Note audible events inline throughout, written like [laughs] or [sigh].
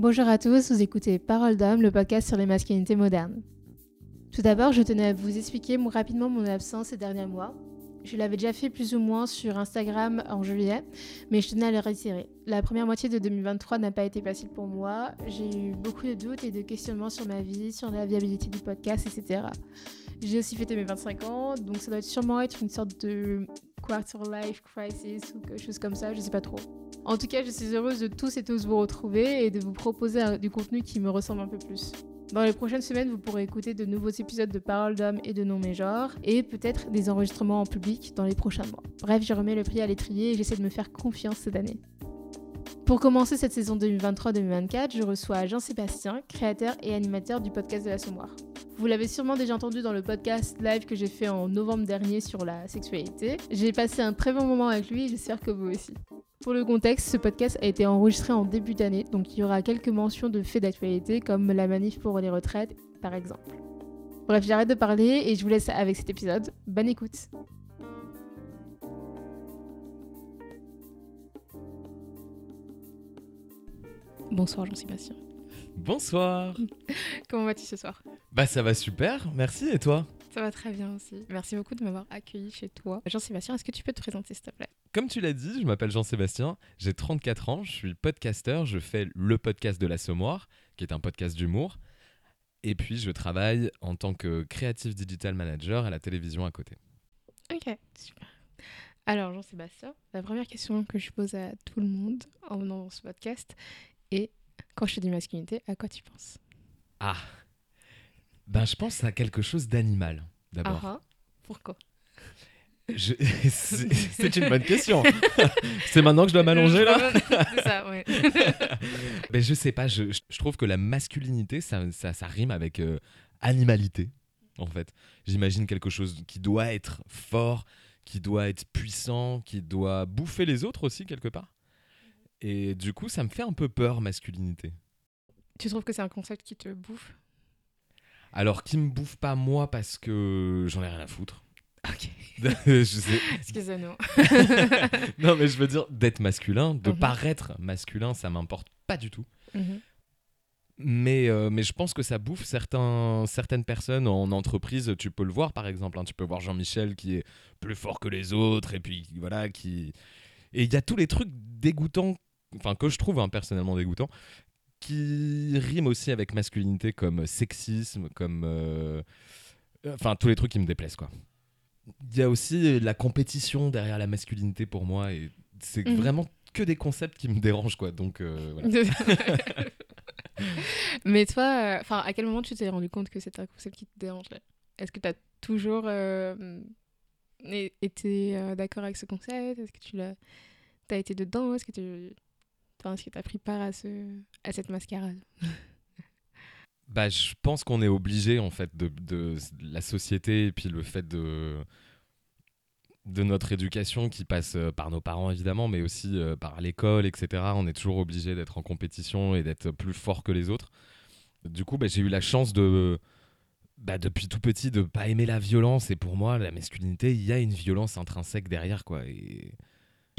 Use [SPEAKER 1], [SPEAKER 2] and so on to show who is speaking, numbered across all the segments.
[SPEAKER 1] Bonjour à tous, vous écoutez Parole d'homme, le podcast sur les masculinités modernes. Tout d'abord, je tenais à vous expliquer rapidement mon absence ces derniers mois. Je l'avais déjà fait plus ou moins sur Instagram en juillet, mais je tenais à le réitérer. La première moitié de 2023 n'a pas été facile pour moi. J'ai eu beaucoup de doutes et de questionnements sur ma vie, sur la viabilité du podcast, etc. J'ai aussi fêté mes 25 ans, donc ça doit sûrement être une sorte de quarter life crisis ou quelque chose comme ça, je sais pas trop. En tout cas, je suis heureuse de tous et tous vous retrouver et de vous proposer du contenu qui me ressemble un peu plus. Dans les prochaines semaines, vous pourrez écouter de nouveaux épisodes de Paroles d'hommes et de Non genres, et peut-être des enregistrements en public dans les prochains mois. Bref, je remets le prix à l'étrier et j'essaie de me faire confiance cette année. Pour commencer cette saison 2023-2024, je reçois Jean-Sébastien, créateur et animateur du podcast de la Sommoire. Vous l'avez sûrement déjà entendu dans le podcast live que j'ai fait en novembre dernier sur la sexualité. J'ai passé un très bon moment avec lui et j'espère que vous aussi. Pour le contexte, ce podcast a été enregistré en début d'année, donc il y aura quelques mentions de faits d'actualité comme la manif pour les retraites, par exemple. Bref, j'arrête de parler et je vous laisse avec cet épisode. Bonne écoute Bonsoir Jean-Sébastien.
[SPEAKER 2] Bonsoir. [laughs]
[SPEAKER 1] Comment vas-tu ce soir
[SPEAKER 2] Bah ça va super, merci et toi
[SPEAKER 1] Ça va très bien aussi. Merci beaucoup de m'avoir accueilli chez toi. Jean-Sébastien, est-ce que tu peux te présenter s'il te plaît?
[SPEAKER 2] Comme tu l'as dit, je m'appelle Jean-Sébastien, j'ai 34 ans, je suis podcasteur, je fais le podcast de la Sommoire, qui est un podcast d'humour. Et puis je travaille en tant que Creative Digital Manager à la télévision à côté.
[SPEAKER 1] Ok, super. Alors Jean-Sébastien, la première question que je pose à tout le monde en venant dans ce podcast est quand je te dis masculinité, à quoi tu penses?
[SPEAKER 2] Ah Ben je pense à quelque chose d'animal d'abord.
[SPEAKER 1] Ah, ah. Pourquoi?
[SPEAKER 2] Je... [laughs] C'est une bonne question. [laughs] c'est maintenant que je dois m'allonger là? [laughs]
[SPEAKER 1] C'est ça, ouais.
[SPEAKER 2] Mais je sais pas, je, je, trouve que la masculinité, ça, ça, ça rime avec euh, animalité, en fait. J'imagine quelque chose qui doit être fort, qui doit être puissant, qui doit bouffer les autres aussi, quelque part. Et du coup, ça me fait un peu peur, masculinité.
[SPEAKER 1] Tu trouves que c'est un concept qui te bouffe?
[SPEAKER 2] Alors, qui me bouffe pas moi parce que j'en ai rien à foutre.
[SPEAKER 1] Ok. [laughs]
[SPEAKER 2] je sais.
[SPEAKER 1] Excusez-nous. [laughs]
[SPEAKER 2] non, mais je veux dire, d'être masculin, de
[SPEAKER 1] Mhm.
[SPEAKER 2] paraître masculin, ça m'importe pas du tout.
[SPEAKER 1] Mhm.
[SPEAKER 2] Mais, euh, mais je pense que ça bouffe certains, certaines personnes en entreprise. Tu peux le voir, par exemple. hein. tu peux voir Jean-Michel qui est plus fort que les autres. Et puis, voilà, qui. Et il y a tous les trucs dégoûtants, enfin, que je trouve hein, personnellement dégoûtants, qui riment aussi avec masculinité, comme sexisme, comme. euh, Enfin, tous les trucs qui me déplaisent, quoi. Il y a aussi la compétition derrière la masculinité pour moi. Et c'est
[SPEAKER 1] Mhm.
[SPEAKER 2] vraiment que des concepts qui me dérangent, quoi. Donc, euh, voilà. [laughs]
[SPEAKER 1] Mais toi, euh, à quel moment tu t'es rendu compte que c'était un concept qui te dérangeait? Est-ce que tu as toujours euh, été euh, d'accord avec ce concept? Est-ce que tu l'as as été dedans? Est-ce que tu enfin, est-ce que as pris part à, ce, à cette mascarade [laughs]
[SPEAKER 2] Bah, je pense qu'on est obligé en fait de, de la société et puis le fait de de notre éducation qui passe euh, par nos parents évidemment, mais aussi euh, par l'école, etc. On est toujours obligé d'être en compétition et d'être plus fort que les autres. Du coup, bah, j'ai eu la chance de bah, depuis tout petit de pas aimer la violence et pour moi la masculinité, il y a une violence intrinsèque derrière quoi. Et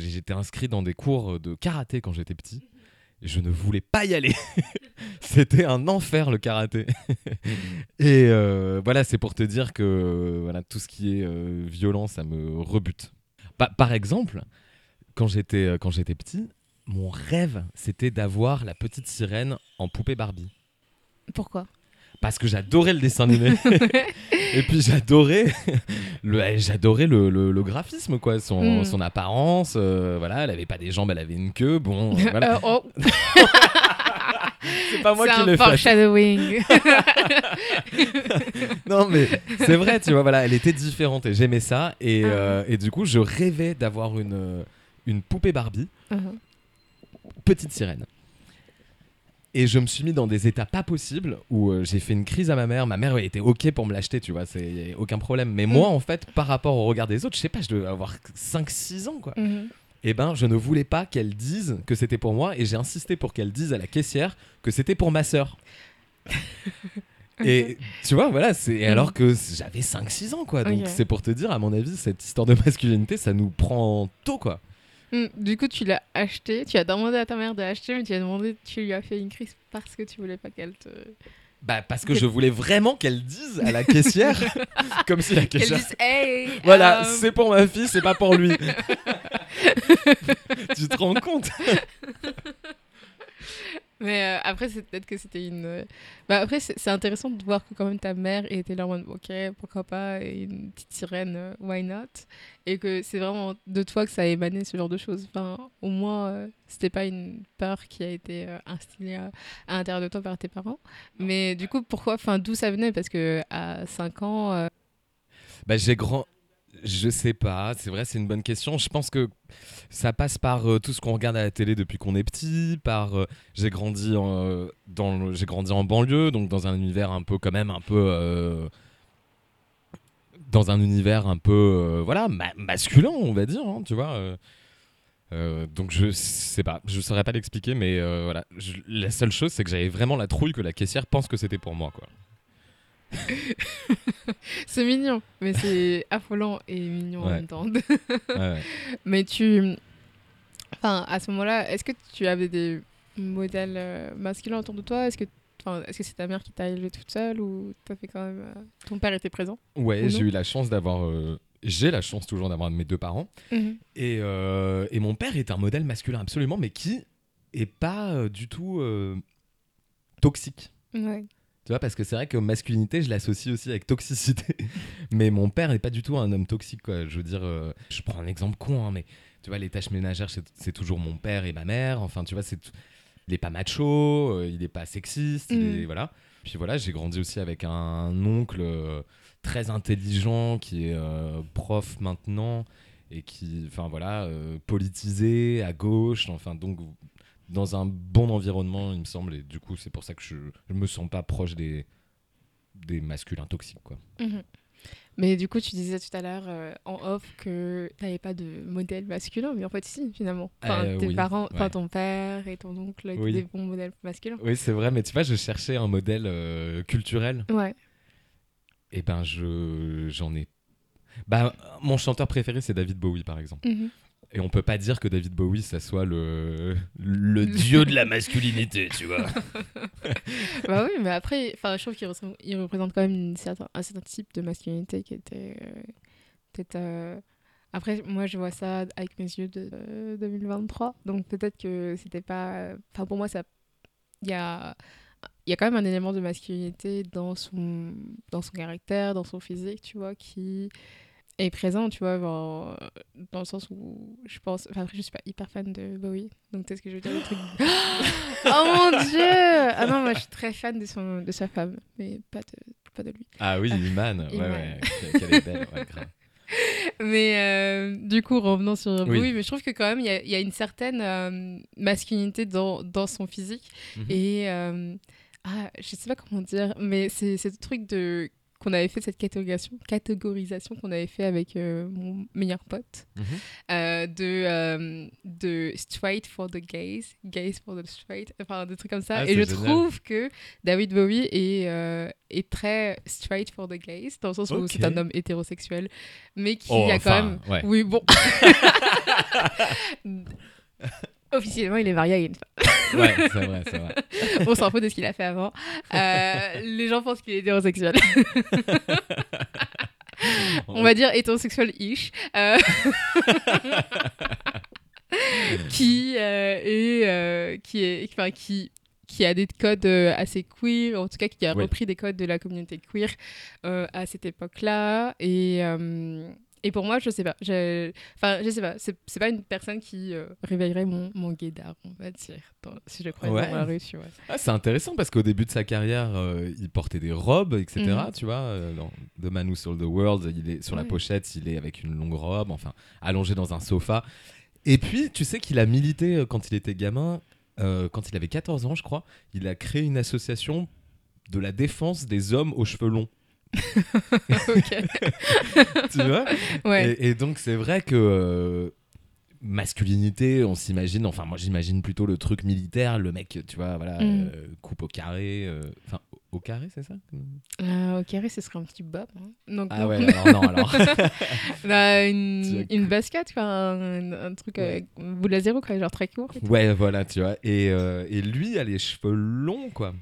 [SPEAKER 2] j'étais inscrit dans des cours de karaté quand j'étais petit. Je ne voulais pas y aller. [laughs] C'était un enfer le karaté. [laughs] Et euh, voilà, c'est pour te dire que euh, voilà, tout ce qui est euh, violent, ça me rebute. Pa- par exemple, quand j'étais euh, quand j'étais petit, mon rêve, c'était d'avoir la petite sirène en poupée Barbie.
[SPEAKER 1] Pourquoi?
[SPEAKER 2] Parce que j'adorais le dessin animé. [laughs] Et puis j'adorais le, eh, j'adorais le, le- le graphisme, quoi, son,
[SPEAKER 1] Mm.
[SPEAKER 2] son apparence. euh, voilà, elle avait pas des jambes, elle avait une queue. Bon, euh, voilà.
[SPEAKER 1] Euh, oh,
[SPEAKER 2] c'est pas moi qui
[SPEAKER 1] un
[SPEAKER 2] fait.
[SPEAKER 1] foreshadowing. [laughs]
[SPEAKER 2] Non, mais c'est vrai, tu vois, voilà, elle était différente et j'aimais ça. Et,
[SPEAKER 1] Ah.
[SPEAKER 2] euh, et du coup, je rêvais d'avoir une, une poupée Barbie,
[SPEAKER 1] Mhm.
[SPEAKER 2] petite sirène. Et je me suis mis dans des états pas possibles où euh, j'ai fait une crise à ma mère. Ma mère elle était OK pour me l'acheter, tu vois, c'est aucun problème. Mais moi, en fait, par rapport au regard des autres, je sais pas, je devais avoir 5-6 ans, quoi.
[SPEAKER 1] Mhm.
[SPEAKER 2] Et ben, je ne voulais pas qu'elle dise que c'était pour moi et j'ai insisté pour qu'elle dise à la caissière que c'était pour ma sœur. [laughs] Et tu vois, voilà, c'est alors que j'avais 5-6 ans, quoi. Donc c'est pour te dire, à mon avis, cette histoire de masculinité, ça nous prend tôt, quoi.
[SPEAKER 1] Hmm, du coup, tu l'as acheté, tu as demandé à ta mère de l'acheter, mais tu as demandé, tu lui as fait une crise parce que tu voulais pas qu'elle te.
[SPEAKER 2] Bah parce que je voulais vraiment qu'elle dise à la caissière, [laughs] comme si la caissière.
[SPEAKER 1] dise, hey
[SPEAKER 2] Voilà,
[SPEAKER 1] euh,
[SPEAKER 2] c'est pour ma fille, c'est pas pour lui. [laughs] tu te rends compte? [laughs]
[SPEAKER 1] Mais euh, après, c'est peut-être que c'était une. euh, Bah, après, c'est intéressant de voir que quand même ta mère était là en mode, ok, pourquoi pas, et une petite sirène, euh, why not? Et que c'est vraiment de toi que ça a émané ce genre de choses. Enfin, au moins, euh, c'était pas une peur qui a été euh, instillée à, à l'intérieur de toi par tes parents. Mais du coup, pourquoi Enfin, d'où ça venait? Parce que à 5 ans.
[SPEAKER 2] Bah j'ai grand. Je sais pas, c'est vrai, c'est une bonne question. Je pense que ça passe par euh, tout ce qu'on regarde à la télé depuis qu'on est petit, par euh, j'ai grandi en, euh, grandi en banlieue, donc dans un univers un peu quand même un peu dans un univers un peu voilà ma- masculin, on va dire, hein, tu vois. donc je sais pas, je saurais pas l'expliquer, mais voilà. La seule chose, c'est que j'avais vraiment la trouille que la caissière pense que c'était pour moi, quoi. [laughs]
[SPEAKER 1] c'est mignon, mais c'est affolant et mignon en
[SPEAKER 2] Ouais.
[SPEAKER 1] même temps.
[SPEAKER 2] Ouais. [laughs]
[SPEAKER 1] Mais tu. Enfin, à ce moment-là, est-ce que tu avais des modèles euh, masculins autour de toi? Est-ce que enfin, est-ce que c'est ta mère qui t'a élevée toute seule ou t'as fait quand même. euh, Ton père était présent?
[SPEAKER 2] Ouais,
[SPEAKER 1] Ou
[SPEAKER 2] j'ai eu la chance d'avoir. euh, j'ai la chance toujours d'avoir mes deux parents. Et, euh, et mon père est un modèle masculin absolument, mais qui est pas du tout toxique.
[SPEAKER 1] Ouais.
[SPEAKER 2] Tu vois, parce que c'est vrai que masculinité, je l'associe aussi avec toxicité. [laughs] mais mon père n'est pas du tout un homme toxique, quoi. Je veux dire, euh, je prends un exemple con, hein, mais tu vois, les tâches ménagères, c'est toujours mon père et ma mère. Enfin, tu vois, c'est il est pas macho, euh, il est pas sexiste, il
[SPEAKER 1] Mm.
[SPEAKER 2] est- voilà. Puis voilà, j'ai grandi aussi avec un oncle euh, très intelligent qui est prof maintenant et qui, enfin voilà, politisé à gauche, enfin donc dans un bon environnement, il me semble, et du coup c'est pour ça que je, je me sens pas proche des des masculins toxiques quoi.
[SPEAKER 1] Mhm. Mais du coup, tu disais tout à l'heure euh, en off que t'avais pas de modèle masculin, mais en fait, si, finalement. Enfin,
[SPEAKER 2] Euh,
[SPEAKER 1] tes
[SPEAKER 2] oui,
[SPEAKER 1] parents,
[SPEAKER 2] ouais.
[SPEAKER 1] ton père et ton oncle étaient
[SPEAKER 2] Oui.
[SPEAKER 1] des bons modèles masculins.
[SPEAKER 2] Oui c'est vrai, mais tu vois, je cherchais un modèle euh, culturel,
[SPEAKER 1] Ouais.
[SPEAKER 2] et ben je j'en ai. Bah mon chanteur préféré c'est David Bowie par exemple.
[SPEAKER 1] Mhm.
[SPEAKER 2] Et on peut pas dire que David Bowie, ça soit le, le dieu de la masculinité, tu vois. [laughs]
[SPEAKER 1] bah oui, mais après, je trouve qu'il il représente quand même une certain, un certain type de masculinité qui était euh, peut-être. euh, Après, moi, je vois ça avec mes yeux de euh, 2023, donc peut-être que c'était pas. Enfin, pour moi, ça, il y a, il y a quand même un élément de masculinité dans son, dans son caractère, dans son physique, tu vois, qui est présent, tu vois, genre, dans le sens où je pense. Enfin, après, je suis pas hyper fan de Bowie, donc tu sais ce que je veux dire, le truc. [gasps] oh mon dieu Ah non, moi je suis très fan de, son, de sa femme, mais pas de, pas de lui.
[SPEAKER 2] Ah oui, Iman, ouais,
[SPEAKER 1] Iman.
[SPEAKER 2] ouais, qu'elle- qu'elle est belle, ouais, grave. [laughs]
[SPEAKER 1] Mais euh, du coup, revenons sur
[SPEAKER 2] Oui.
[SPEAKER 1] Bowie, mais je trouve que quand même, il y y a une certaine euh, masculinité dans, dans son physique.
[SPEAKER 2] Mhm.
[SPEAKER 1] Et euh, ah, je sais pas comment dire, mais c'est ce truc de qu'on avait fait cette catégorisation, catégorisation qu'on avait fait avec euh, mon meilleur pote
[SPEAKER 2] Mhm.
[SPEAKER 1] euh, de, euh, de straight for the gays, gays for the straight, enfin des trucs comme ça.
[SPEAKER 2] Ah,
[SPEAKER 1] et je
[SPEAKER 2] génial.
[SPEAKER 1] trouve que David Bowie est, est très straight for the gays, dans le sens où c'est un homme hétérosexuel, mais qui
[SPEAKER 2] Oh,
[SPEAKER 1] a quand
[SPEAKER 2] enfin,
[SPEAKER 1] même...
[SPEAKER 2] ouais.
[SPEAKER 1] Oui, bon. [laughs] [laughs] Officiellement, il est marié à une femme. [laughs]
[SPEAKER 2] Ouais, c'est vrai, c'est vrai. [laughs]
[SPEAKER 1] On s'en fout de ce qu'il a fait avant. Euh, les gens pensent qu'il est hétérosexuel. [laughs] On va dire hétérosexuel-ish. Euh, qui euh, est qui est enfin qui qui a des codes assez queer, en tout cas qui a
[SPEAKER 2] Oui.
[SPEAKER 1] repris des codes de la communauté queer à cette époque-là. Et, et pour moi, je sais pas. je- Enfin, je sais pas. C'est c'est pas une personne qui euh, réveillerait mon, mon gaydar, on va dire, dans- si je croise
[SPEAKER 2] Ouais.
[SPEAKER 1] dans la rue.
[SPEAKER 2] Ah, c'est intéressant parce qu'au début de sa carrière, euh, il portait des robes, etc.
[SPEAKER 1] Mhm.
[SPEAKER 2] Tu vois, euh, dans The Man Who Sold the World, il est sur la pochette, il est avec une longue robe, enfin, allongé dans un sofa. Et puis, tu sais qu'il a milité quand il était gamin, quand il avait 14 ans, je crois. Il a créé une association de la défense des hommes aux cheveux longs. [laughs]
[SPEAKER 1] ok.
[SPEAKER 2] tu vois?
[SPEAKER 1] Ouais.
[SPEAKER 2] et, et donc, c'est vrai que. euh, masculinité, on s'imagine, enfin moi j'imagine plutôt le truc militaire, le mec, tu vois, voilà,
[SPEAKER 1] Mm.
[SPEAKER 2] euh, coupe au carré, euh, enfin au carré, c'est ça?
[SPEAKER 1] Euh, au carré, ce serait un petit bob. hein. Donc,
[SPEAKER 2] Ah
[SPEAKER 1] non.
[SPEAKER 2] ouais, alors non, alors. [laughs]
[SPEAKER 1] Bah, une, [laughs] une basket, quoi, un, un truc
[SPEAKER 2] Ouais.
[SPEAKER 1] boule à zéro, quoi, genre très court.
[SPEAKER 2] ouais, voilà, tu vois. Et, et lui a les cheveux longs, quoi.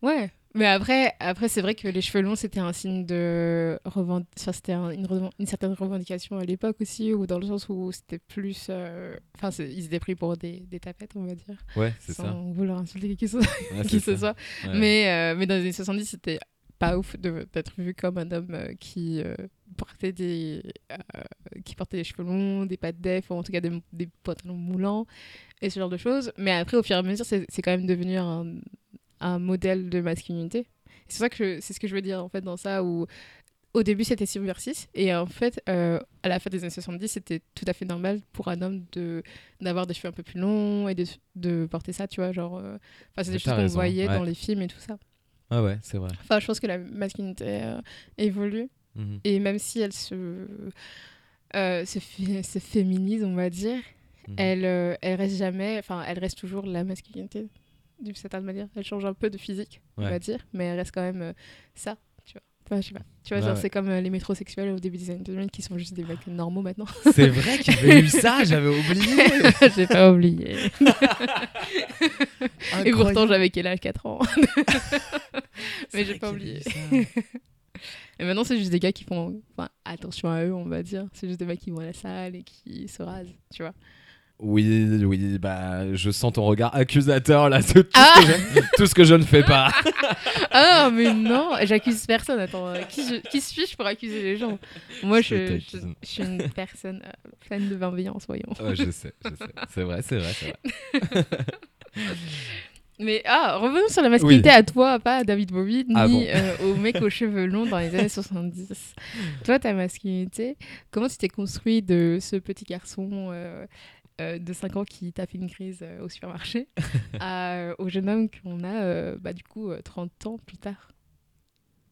[SPEAKER 1] Ouais. Mais après, après c'est vrai que les cheveux longs, c'était un signe de. Revend... Enfin, c'était un- une, reven- une certaine revendication à l'époque aussi, ou dans le sens où c'était plus. euh, Enfin, ils étaient pris pour des, des tapettes, on va dire.
[SPEAKER 2] Ouais, c'est
[SPEAKER 1] sans
[SPEAKER 2] ça.
[SPEAKER 1] vouloir insulter qui ce,
[SPEAKER 2] Ouais, [laughs]
[SPEAKER 1] qui
[SPEAKER 2] c'est
[SPEAKER 1] ce
[SPEAKER 2] ça.
[SPEAKER 1] soit.
[SPEAKER 2] Ouais.
[SPEAKER 1] Mais, euh, mais dans les années 70, c'était pas ouf d'être vu comme un homme euh, qui, euh, portait des, qui portait des cheveux longs, des pattes def, ou en tout cas des, des pantalons moulants, et ce genre de choses. Mais après, au fur et à mesure, c'est c'est quand même devenu un, un modèle de masculinité. C'est ça que c'est ce que je veux dire en fait dans ça où au début c'était subversif et en fait euh, à la fin des années 70 c'était tout à fait normal pour un homme de d'avoir des cheveux un peu plus longs et de, de porter ça tu vois genre euh, enfin c'est des choses qu'on voyait
[SPEAKER 2] ouais.
[SPEAKER 1] dans les films et tout ça
[SPEAKER 2] Ah ouais, c'est vrai.
[SPEAKER 1] enfin je pense que la masculinité euh, évolue
[SPEAKER 2] Mhm.
[SPEAKER 1] et même si elle se se, fé- se féminise on va dire
[SPEAKER 2] Mhm.
[SPEAKER 1] elle elle reste jamais enfin elle reste toujours la masculinité d'une certaine manière elle change un peu de physique on va dire mais elle reste quand même euh, ça tu vois. Enfin je sais pas. Tu vois
[SPEAKER 2] Ouais,
[SPEAKER 1] c'est comme euh, les métrosexuels au début des années 2000 qui sont juste des mecs normaux maintenant. [laughs]
[SPEAKER 2] C'est vrai qu'il y avait eu ça, j'avais oublié. [laughs]
[SPEAKER 1] j'ai pas oublié. [laughs] Et pourtant j'avais quel âge? 4 ans. Mais j'ai pas oublié. et maintenant c'est juste des gars qui font enfin, attention à eux on va dire. C'est juste des mecs qui vont à la salle et qui se rasent tu vois
[SPEAKER 2] Oui, oui, bah, je sens ton regard accusateur là, de tout,
[SPEAKER 1] Ah
[SPEAKER 2] ce, que je, tout ce que je ne fais pas. [laughs]
[SPEAKER 1] Ah mais non, j'accuse personne. Attends, euh, qui, je- qui suis-je pour accuser les gens? Moi,
[SPEAKER 2] Je
[SPEAKER 1] suis une personne euh, pleine de bienveillance, voyons.
[SPEAKER 2] Ouais, je sais, je sais. C'est vrai, c'est vrai, c'est vrai. [laughs]
[SPEAKER 1] Mais ah, revenons sur la masculinité à toi, pas à David Bowie, ni
[SPEAKER 2] Ah bon.
[SPEAKER 1] euh, au mec aux cheveux longs dans les années 70. toi, ta masculinité, comment tu t'es construit de ce petit garçon euh, euh, de 5 ans qui t'a fait une crise euh, au supermarché à, [laughs] euh, au jeune homme qu'on a, bah, du coup, euh, 30 ans plus tard.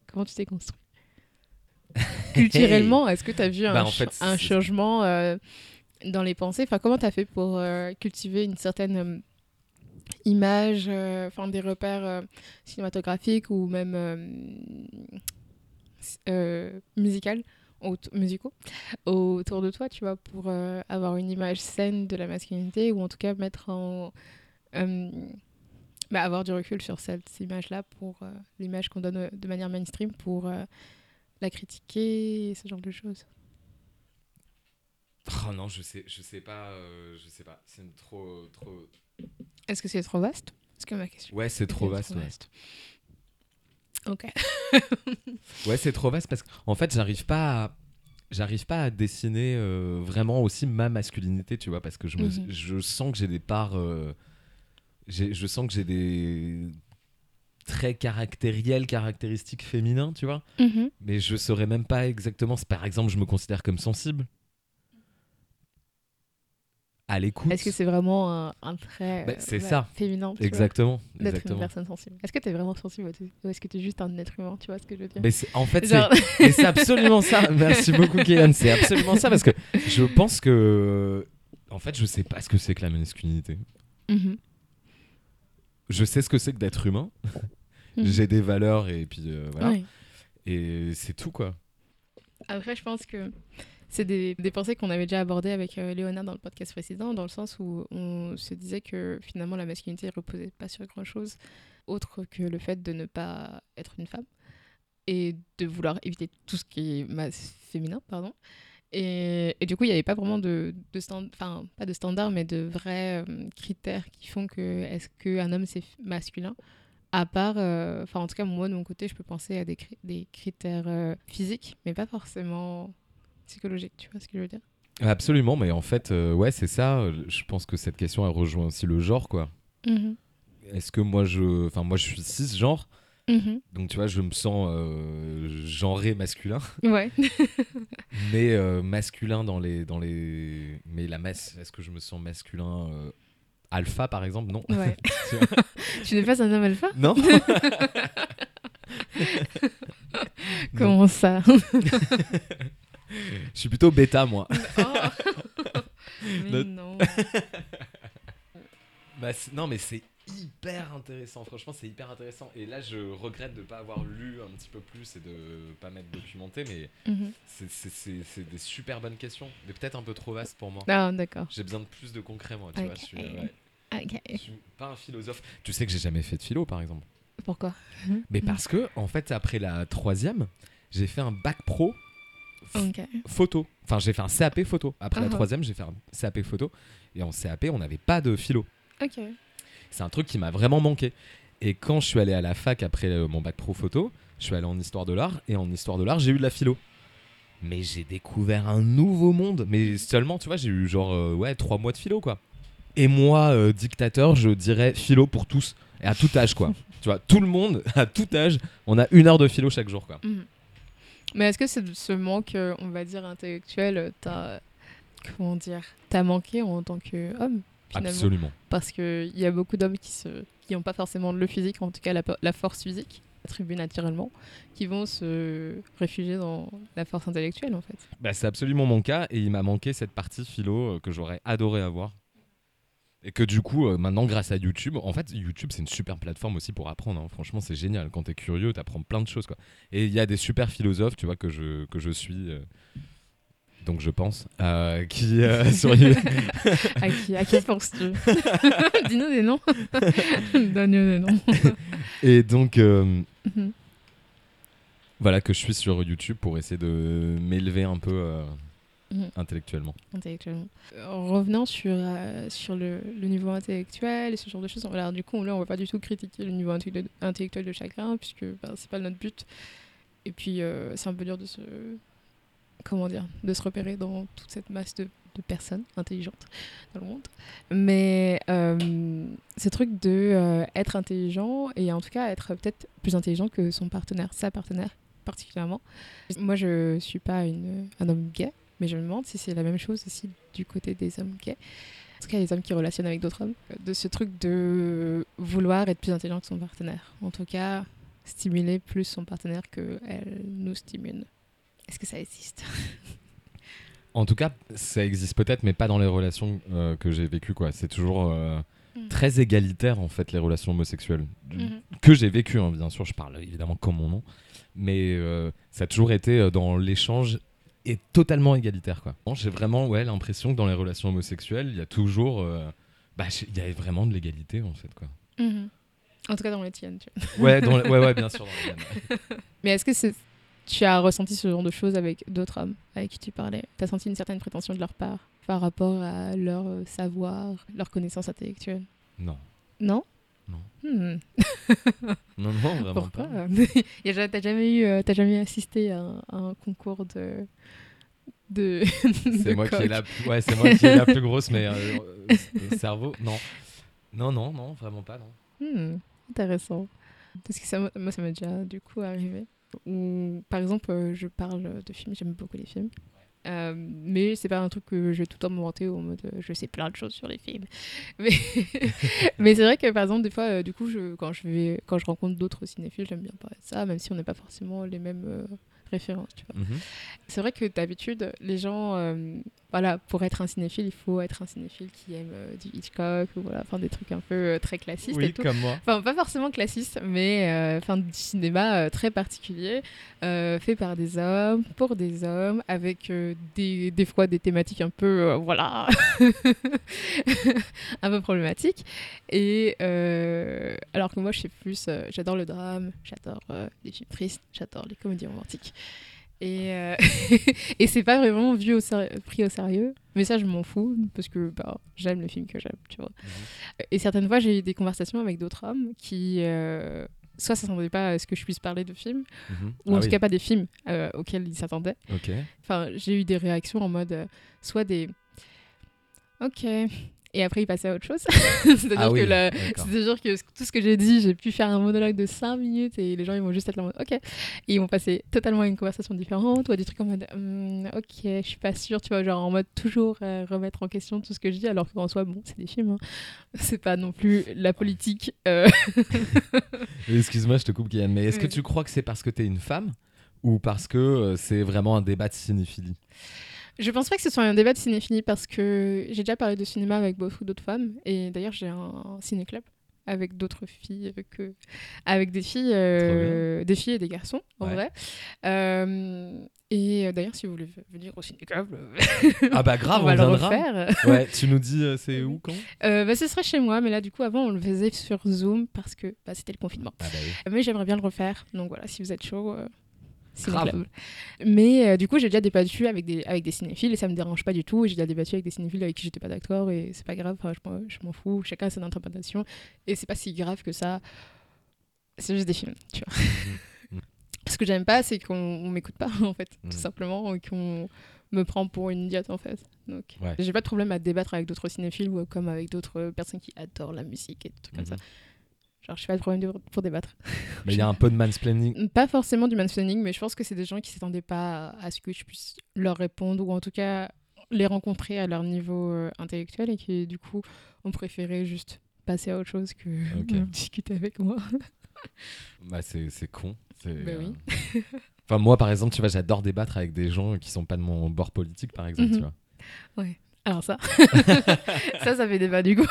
[SPEAKER 1] Comment tu t'es construit [laughs] Culturellement, est-ce que tu as vu un,
[SPEAKER 2] Bah, en
[SPEAKER 1] ch-
[SPEAKER 2] fait,
[SPEAKER 1] un
[SPEAKER 2] c'est-
[SPEAKER 1] changement dans les pensées? Enfin, comment tu as fait pour cultiver une certaine image, euh, enfin des repères euh, cinématographiques ou même euh, musicales, musicaux autour de toi, tu vois, pour euh, avoir une image saine de la masculinité ou en tout cas mettre en euh, bah, avoir du recul sur cette image-là pour euh, l'image qu'on donne de manière mainstream pour la critiquer, et ce genre de choses.
[SPEAKER 2] Oh non, je sais, je sais pas, je sais pas. C'est trop, trop.
[SPEAKER 1] Est-ce que c'est trop vaste? Est-ce que ma question
[SPEAKER 2] Ouais, c'est trop vaste. ouais.
[SPEAKER 1] Ok. [laughs]
[SPEAKER 2] Ouais, c'est trop vaste parce qu'en fait, j'arrive pas à... J'arrive pas à dessiner euh, vraiment aussi ma masculinité, tu vois, parce que je, me,
[SPEAKER 1] Mhm.
[SPEAKER 2] je sens que j'ai des parts. euh, je sens que j'ai des traits caractériels, caractéristiques féminins, tu vois.
[SPEAKER 1] Mhm.
[SPEAKER 2] Mais je saurais même pas exactement. si, Par exemple, je me considère comme sensible. À l'écoute.
[SPEAKER 1] Est-ce que c'est vraiment un, un trait
[SPEAKER 2] Bah,
[SPEAKER 1] euh,
[SPEAKER 2] c'est
[SPEAKER 1] ouais,
[SPEAKER 2] ça.
[SPEAKER 1] féminin
[SPEAKER 2] Exactement.
[SPEAKER 1] D'être une personne sensible. Est-ce que tu es vraiment sensible ou est-ce que tu es juste un être humain Tu vois ce que je veux dire?
[SPEAKER 2] Mais c'est- en fait,
[SPEAKER 1] Genre- [laughs]
[SPEAKER 2] c'est absolument ça. Merci beaucoup, Kélan. C'est absolument ça parce que je pense que. En fait, je sais pas ce que c'est que la masculinité.
[SPEAKER 1] Mhm.
[SPEAKER 2] Je sais ce que c'est que d'être humain.
[SPEAKER 1] Mhm.
[SPEAKER 2] J'ai des valeurs et puis euh, voilà. Et c'est tout, quoi.
[SPEAKER 1] Après, je pense que c'est des, pensées qu'on avait déjà abordées avec euh, Léona dans le podcast précédent, dans le sens où on se disait que finalement la masculinité reposait pas sur grand-chose autre que le fait de ne pas être une femme et de vouloir éviter tout ce qui est mas- féminin, pardon. Et, et du coup, il n'y avait pas vraiment de, de stand, enfin pas de standard, mais de vrais euh, critères qui font que est-ce qu'un homme c'est masculin? À part, euh, enfin en tout cas moi de mon côté, je peux penser à des critères euh, physiques, mais pas forcément psychologiques, tu vois ce que je veux dire?
[SPEAKER 2] Absolument, mais en fait, euh, ouais, c'est ça. Je pense que cette question, elle rejoint aussi le genre, quoi. Est-ce que moi, je. Enfin, moi, je suis cisgenre.
[SPEAKER 1] Mhm.
[SPEAKER 2] Donc, tu vois, je me sens euh, genré masculin. [laughs]
[SPEAKER 1] Ouais. [laughs]
[SPEAKER 2] mais euh, masculin dans les, dans les. Mais la masse. Est-ce que je me sens masculin euh, alpha, par exemple? Non.
[SPEAKER 1] ouais. [laughs]
[SPEAKER 2] Tu
[SPEAKER 1] n'es pas un homme alpha?
[SPEAKER 2] Non
[SPEAKER 1] Comment ça?
[SPEAKER 2] Je suis plutôt bêta, moi.
[SPEAKER 1] Oh. [laughs] Mais
[SPEAKER 2] Notre-
[SPEAKER 1] non. [laughs]
[SPEAKER 2] Bah, non, mais c'est hyper intéressant. Franchement, c'est hyper intéressant. Et là, je regrette de ne pas avoir lu un petit peu plus et de ne pas m'être documenté, mais
[SPEAKER 1] Mhm.
[SPEAKER 2] c'est- des super bonnes questions, mais peut-être un peu trop vastes pour moi.
[SPEAKER 1] Ah, d'accord.
[SPEAKER 2] J'ai besoin de plus de concret, moi. Tu vois, je suis, ouais,
[SPEAKER 1] Ok.
[SPEAKER 2] je suis pas un philosophe. Tu sais que j'ai jamais fait de philo, par exemple.
[SPEAKER 1] Pourquoi?
[SPEAKER 2] Mais parce que, en fait, après la troisième, j'ai fait un bac pro f-
[SPEAKER 1] Ok.
[SPEAKER 2] photo. Enfin, j'ai fait un CAP photo. Après la
[SPEAKER 1] Ah.
[SPEAKER 2] troisième, j'ai fait un CAP photo. Et en CAP, on n'avait pas de philo.
[SPEAKER 1] Ok.
[SPEAKER 2] C'est un truc qui m'a vraiment manqué. Et quand je suis allé à la fac après euh, mon bac pro photo, je suis allé en histoire de l'art. Et en histoire de l'art, j'ai eu de la philo. Mais j'ai découvert un nouveau monde. Mais seulement, tu vois, j'ai eu genre, euh, ouais, trois mois de philo, quoi. Et moi, euh, dictateur, je dirais philo pour tous. Et à tout âge, quoi. [laughs] tu vois, tout le monde, à tout âge, on a une heure de philo chaque jour, quoi.
[SPEAKER 1] Mhm. Mais est-ce que c'est ce manque, euh, on va dire, intellectuel, euh, t'as. Comment dire T'as manqué en tant qu'homme, finalement?
[SPEAKER 2] Absolument.
[SPEAKER 1] Parce qu'il y a beaucoup d'hommes qui se qui n'ont pas forcément le physique, en tout cas la force physique, attribuée naturellement, qui vont se réfugier dans la force intellectuelle, en fait.
[SPEAKER 2] Bah, c'est absolument mon cas et il m'a manqué cette partie philo euh, que j'aurais adoré avoir. Et que du coup, euh, maintenant, grâce à YouTube, en fait, YouTube, c'est une super plateforme aussi pour apprendre. hein. Franchement, c'est génial. Quand t'es curieux, t'apprends plein de choses. Quoi. Et il y a des super philosophes, tu vois, que je, que je suis. euh, donc, je pense. euh, qui, [laughs] sur
[SPEAKER 1] À qui, à qui penses-tu? [laughs] Dis-nous des noms. [laughs] Donne-nous des noms.
[SPEAKER 2] Et donc,
[SPEAKER 1] Mhm.
[SPEAKER 2] voilà, que je suis sur YouTube pour essayer de m'élever un peu
[SPEAKER 1] Mhm.
[SPEAKER 2] intellectuellement.
[SPEAKER 1] intellectuellement. En revenant sur, euh, sur le, le niveau intellectuel et ce genre de choses, alors du coup, là, on va pas du tout critiquer le niveau intellectuel, intellectuel de chacun, puisque ben, c'est pas notre but. Et puis, euh, c'est un peu dur de se, comment dire, de se repérer dans toute cette masse de, de personnes intelligentes dans le monde. Mais euh, ce truc de euh, être intelligent et en tout cas être peut-être plus intelligent que son partenaire, sa partenaire particulièrement. Moi, je suis pas une, un homme gay, mais je me demande si c'est la même chose aussi du côté des hommes gays. En tout cas, les hommes qui relationnent avec d'autres hommes. De ce truc de vouloir être plus intelligent que son partenaire. En tout cas, stimuler plus son partenaire qu'elle nous stimule. Est-ce que ça existe?
[SPEAKER 2] En tout cas, ça existe peut-être, mais pas dans les relations euh, que j'ai vécues. C'est toujours euh,
[SPEAKER 1] Mm.
[SPEAKER 2] très égalitaire, en fait, les relations homosexuelles.
[SPEAKER 1] Mhm.
[SPEAKER 2] Que j'ai vécues, hein, bien sûr, je parle évidemment comme mon nom. Mais euh, ça a toujours été dans l'échange et totalement égalitaire. quoi. J'ai vraiment ouais, l'impression que dans les relations homosexuelles, il y a toujours... euh, bah, il y a vraiment de l'égalité, en fait. Quoi.
[SPEAKER 1] Mhm. En tout cas, dans les tiennes. tu vois.
[SPEAKER 2] Ouais, dans les- ouais, ouais, bien [laughs] sûr. Dans les.
[SPEAKER 1] Mais est-ce que c'est- tu as ressenti ce genre de choses avec d'autres hommes avec qui tu parlais? Tu as senti une certaine prétention de leur part par rapport à leur euh, savoir, leur connaissance intellectuelle?
[SPEAKER 2] Non.
[SPEAKER 1] Non?
[SPEAKER 2] Non.
[SPEAKER 1] Hmm.
[SPEAKER 2] Non, non, vraiment
[SPEAKER 1] Pourquoi
[SPEAKER 2] pas. [laughs]
[SPEAKER 1] T'as jamais eu, euh, t'as jamais assisté à un, à un concours de de. [laughs]
[SPEAKER 2] C'est moi, qui ai
[SPEAKER 1] coq
[SPEAKER 2] la... plus- ouais, c'est moi qui ai la plus grosse, mais euh, [laughs] euh, cerveau, non. Non, non, non, vraiment pas, non.
[SPEAKER 1] Hmm, intéressant. Parce que ça, moi, ça m'est déjà du coup arrivé. Ou par exemple, euh, je parle de films, j'aime beaucoup les films. Euh, mais c'est pas un truc que je vais tout le temps me vanter au mode euh, je sais plein de choses sur les films. [laughs] Mais, [laughs] mais c'est vrai que par exemple, des fois, euh, du coup, je, quand, je vais, quand je rencontre d'autres cinéphiles, j'aime bien parler de ça, même si on n'est pas forcément les mêmes Tu vois.
[SPEAKER 2] Mhm.
[SPEAKER 1] C'est vrai que d'habitude, les gens, euh, voilà, pour être un cinéphile, il faut être un cinéphile qui aime euh, du Hitchcock ou voilà, enfin des trucs un peu euh, très classistes et tout.
[SPEAKER 2] comme moi.
[SPEAKER 1] Enfin, pas forcément classiste, mais enfin, du cinéma très particulier, fait par des hommes, pour des hommes, avec des, des fois des thématiques un peu, voilà, [laughs] un peu problématiques. Et alors que moi, je sais plus, j'adore le drame, j'adore les films tristes, j'adore les comédies romantiques. Et, euh, [laughs] et c'est pas vraiment vu au ser- pris au sérieux, mais ça je m'en fous parce que bah, j'aime les films que j'aime, tu vois. Et certaines fois, j'ai eu des conversations avec d'autres hommes qui, euh, soit s'attendaient pas à ce que je puisse parler de films,
[SPEAKER 2] Mhm.
[SPEAKER 1] ou en
[SPEAKER 2] Ah
[SPEAKER 1] tout cas pas des films euh, auxquels ils s'attendaient. Enfin, j'ai eu des réactions en mode, euh, soit des OK. Et après, ils passaient à autre chose. [laughs] C'est-à-dire
[SPEAKER 2] Ah oui,
[SPEAKER 1] que, la-
[SPEAKER 2] d'accord.
[SPEAKER 1] c'est-à-dire que tout ce que j'ai dit, j'ai pu faire un monologue de 5 minutes et les gens, ils vont juste être là en mode OK. Et ils vont passer totalement à une conversation différente ou à des trucs en mode Hum, OK, je suis pas sûre, tu vois, genre en mode toujours euh, remettre en question tout ce que je dis, alors qu'en soi, bon, c'est des films. hein. [laughs] C'est pas non plus la politique. euh, [laughs]
[SPEAKER 2] Excuse-moi, je te coupe, Kylian, mais est-ce que tu crois que c'est parce que t'es une femme ou parce que euh, c'est vraiment un débat de cinéphilie?
[SPEAKER 1] Je pense pas que ce soit un débat de cinéphilie parce que j'ai déjà parlé de cinéma avec beaucoup d'autres femmes et d'ailleurs j'ai un ciné-club avec d'autres filles que avec des filles, euh, des filles et des garçons en
[SPEAKER 2] Ouais.
[SPEAKER 1] vrai. Euh, et euh, d'ailleurs, si vous voulez venir au ciné-club,
[SPEAKER 2] Ah bah grave, [laughs]
[SPEAKER 1] on
[SPEAKER 2] on,
[SPEAKER 1] va le refaire.
[SPEAKER 2] Ouais, tu nous dis euh, c'est [laughs] où quand?
[SPEAKER 1] Euh, bah, ce serait chez moi, mais là, du coup, avant, on le faisait sur Zoom parce que bah, c'était le confinement.
[SPEAKER 2] Ah bah oui.
[SPEAKER 1] Mais j'aimerais bien le refaire. Donc voilà, si vous êtes chaud, euh,
[SPEAKER 2] Grave.
[SPEAKER 1] ciné-club. Mais euh, du coup, j'ai déjà débattu avec des, avec des cinéphiles et ça me dérange pas du tout. J'ai déjà débattu avec des cinéphiles avec qui j'étais pas d'accord et c'est pas grave. Enfin, je m'en- fous. Chacun a son interprétation. Et c'est pas si grave que ça. C'est juste des films, tu vois.
[SPEAKER 2] Mhm. [laughs]
[SPEAKER 1] Ce que j'aime pas, c'est qu'on on m'écoute pas, en fait,
[SPEAKER 2] Mhm.
[SPEAKER 1] tout simplement, et qu'on me prend pour une idiote, en fait. Donc,
[SPEAKER 2] Ouais.
[SPEAKER 1] j'ai pas de problème à débattre avec d'autres cinéphiles ou comme avec d'autres personnes qui adorent la musique et des trucs comme ça.
[SPEAKER 2] Mhm.
[SPEAKER 1] Genre, je pas de problème de- pour débattre. [laughs]
[SPEAKER 2] Mais il y a un peu de mansplaining.
[SPEAKER 1] Pas forcément du mansplaining, mais je pense que c'est des gens qui s'attendaient pas à, ce que je puisse leur répondre ou en tout cas les rencontrer à leur niveau euh, intellectuel et qui du coup ont préféré juste passer à autre chose que
[SPEAKER 2] Ok.
[SPEAKER 1] de [laughs] discuter avec moi. [laughs]
[SPEAKER 2] Bah c'est con.
[SPEAKER 1] Bah oui.
[SPEAKER 2] euh, Enfin moi par exemple, tu vois, j'adore débattre avec des gens qui sont pas de mon bord politique par exemple,
[SPEAKER 1] Mhm.
[SPEAKER 2] tu vois.
[SPEAKER 1] Alors ça, ça, ça fait débat du coup.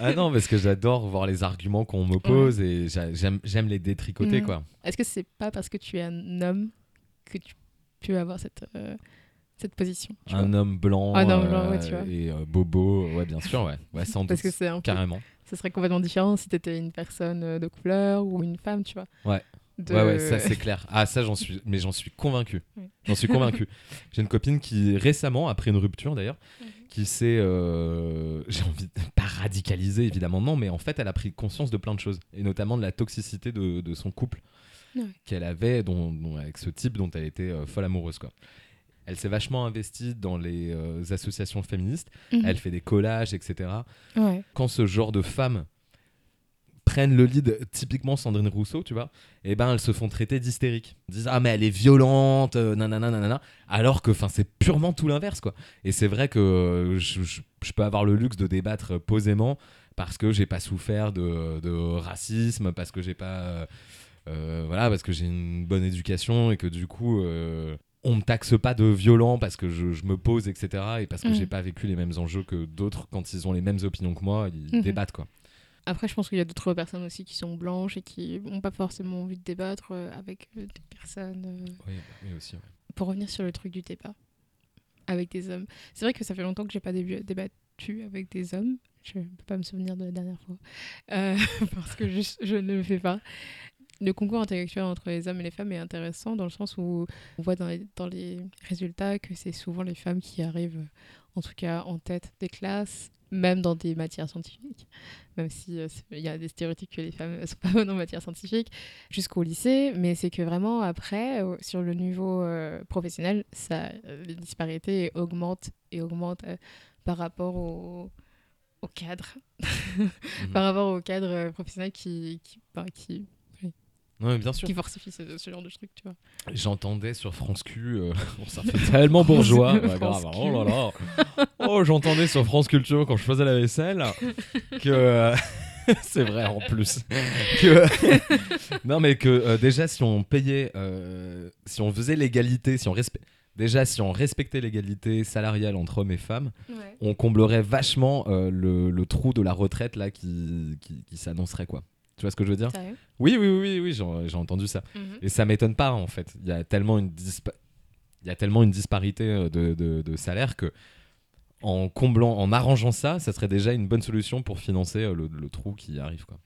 [SPEAKER 2] Ah non, parce que j'adore voir les arguments qu'on m'oppose et j'a- j'aime j'aime les détricoter
[SPEAKER 1] Mhm.
[SPEAKER 2] quoi.
[SPEAKER 1] Est-ce que c'est pas parce que tu es un homme que tu peux avoir cette, euh, cette position
[SPEAKER 2] Un homme blanc
[SPEAKER 1] Un homme
[SPEAKER 2] euh,
[SPEAKER 1] blanc, ouais, tu vois.
[SPEAKER 2] et euh, bobo, ouais bien sûr, ouais. Ouais, sans
[SPEAKER 1] Parce
[SPEAKER 2] doute.
[SPEAKER 1] que c'est un peu
[SPEAKER 2] Carrément.
[SPEAKER 1] ce serait complètement différent si tu étais une personne euh, de couleur ou une femme, tu vois.
[SPEAKER 2] Ouais.
[SPEAKER 1] De-
[SPEAKER 2] Ouais, ouais, ça c'est clair. Ah, ça j'en suis, mais j'en suis convaincu. J'en suis convaincu. J'ai une copine qui récemment, après une rupture d'ailleurs. Qui s'est, euh, [laughs] j'ai envie de pas radicaliser évidemment non, mais en fait elle a pris conscience de plein de choses et notamment de la toxicité de, de son couple
[SPEAKER 1] Ouais.
[SPEAKER 2] qu'elle avait, dont, dont- avec ce type dont elle était euh, folle amoureuse quoi. Elle s'est vachement investie dans les euh, associations féministes.
[SPEAKER 1] Mhm.
[SPEAKER 2] Elle fait des collages, etc.
[SPEAKER 1] Ouais.
[SPEAKER 2] quand ce genre de femmes prennent le lead, typiquement Sandrine Rousseau, tu vois, et ben elles se font traiter d'hystériques. Disent ah mais elle est violente, euh, nanana nanana, alors que enfin c'est purement tout l'inverse quoi. Et c'est vrai que euh, je, je- je peux avoir le luxe de débattre posément parce que j'ai pas souffert de, de racisme, parce que j'ai pas euh, voilà, parce que j'ai une bonne éducation et que du coup euh, on me taxe pas de violent parce que je, je me pose, etc. Et parce que
[SPEAKER 1] Mhm.
[SPEAKER 2] j'ai pas vécu les mêmes enjeux que d'autres quand ils ont les mêmes opinions que moi, ils
[SPEAKER 1] Mhm.
[SPEAKER 2] débattent quoi.
[SPEAKER 1] Après, je pense qu'il y a d'autres personnes aussi qui sont blanches et qui n'ont pas forcément envie de débattre euh, avec euh, des personnes. euh,
[SPEAKER 2] Oui, oui aussi. ouais.
[SPEAKER 1] Pour revenir sur le truc du débat avec des hommes, c'est vrai que ça fait longtemps que j'ai pas débattu avec des hommes. Je ne peux pas me souvenir de la dernière fois Euh, [laughs] parce que je, je ne le fais pas. Le concours intellectuel entre les hommes et les femmes est intéressant dans le sens où on voit dans les, dans les résultats que c'est souvent les femmes qui arrivent, en tout cas en tête des classes, même dans des matières scientifiques, même si euh, il y a des stéréotypes que les femmes ne [laughs] sont pas bonnes en matière scientifique, jusqu'au lycée, mais c'est que vraiment après, euh, sur le niveau euh, professionnel, ça, euh, les disparités augmentent et augmentent euh, par rapport au, au cadre, [laughs]
[SPEAKER 2] Mhm.
[SPEAKER 1] par rapport au cadre euh, professionnel qui, qui, bah, qui,
[SPEAKER 2] Non, mais bien sûr.
[SPEAKER 1] qui ce, ce genre de truc, tu vois.
[SPEAKER 2] J'entendais sur France Q, euh, [laughs] bon, ça fait [laughs] tellement bourgeois. Ouais, grave.
[SPEAKER 1] France
[SPEAKER 2] Oh là là. Oh, j'entendais sur France Culture quand je faisais la vaisselle [laughs] que. euh, C'est vrai en plus. Que... non, mais que euh, déjà, si on payait, si on faisait l'égalité, si on respect. Déjà, si on respectait l'égalité salariale entre hommes et femmes, on comblerait vachement le, le trou de la retraite là qui, qui, qui s'annoncerait quoi. Tu vois ce que je veux dire Oui, oui, oui, oui, j'ai entendu ça.
[SPEAKER 1] Mhm.
[SPEAKER 2] Et ça m'étonne pas en fait. Il y a tellement une, dispa- il y a tellement une disparité euh, de, salaire que en comblant, en arrangeant ça, ça serait déjà une bonne solution pour financer euh, le, trou qui arrive quoi.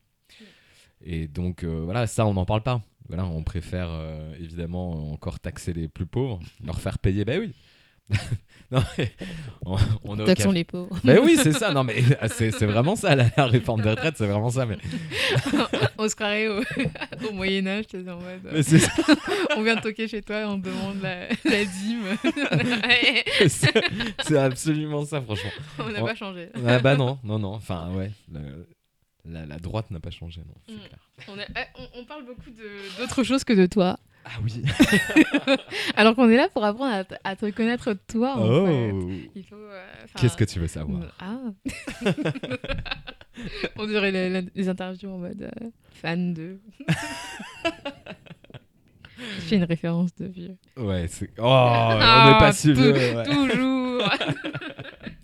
[SPEAKER 2] Et donc euh, voilà, ça on n'en parle pas. Voilà, on préfère évidemment encore taxer les plus pauvres, leur faire payer. Ben oui. [laughs] non, mais on, on
[SPEAKER 1] Taxons
[SPEAKER 2] café-
[SPEAKER 1] les pauvres.
[SPEAKER 2] Ben oui, c'est ça. Non mais c'est c'est vraiment ça la, la réforme des retraites, c'est vraiment ça. Mais, [laughs]
[SPEAKER 1] on se croirait au, [laughs] au Moyen-Âge, en mode. euh,
[SPEAKER 2] mais c'est ça. [laughs]
[SPEAKER 1] on vient de toquer chez toi, on te demande la, la dîme.
[SPEAKER 2] C'est absolument ça, franchement.
[SPEAKER 1] on n'a pas changé.
[SPEAKER 2] Ah bah non, non, non. Enfin, ouais. le- la, la droite n'a pas changé, non,
[SPEAKER 1] Mm.
[SPEAKER 2] clair.
[SPEAKER 1] On, eh, on- on parle beaucoup d'autres choses que de toi.
[SPEAKER 2] Ah oui. [laughs]
[SPEAKER 1] Alors qu'on est là pour apprendre à, te connaître toi. En fait.
[SPEAKER 2] Oh.
[SPEAKER 1] Il faut. euh,
[SPEAKER 2] Qu'est-ce que tu veux savoir?
[SPEAKER 1] Ah [laughs] On dirait les, interviews en mode euh, fan de. Je fais une référence de vieux.
[SPEAKER 2] Ouais, c'est. Oh, on
[SPEAKER 1] Ah,
[SPEAKER 2] n'est pas si
[SPEAKER 1] tou-
[SPEAKER 2] vieux. ouais.
[SPEAKER 1] Toujours [laughs]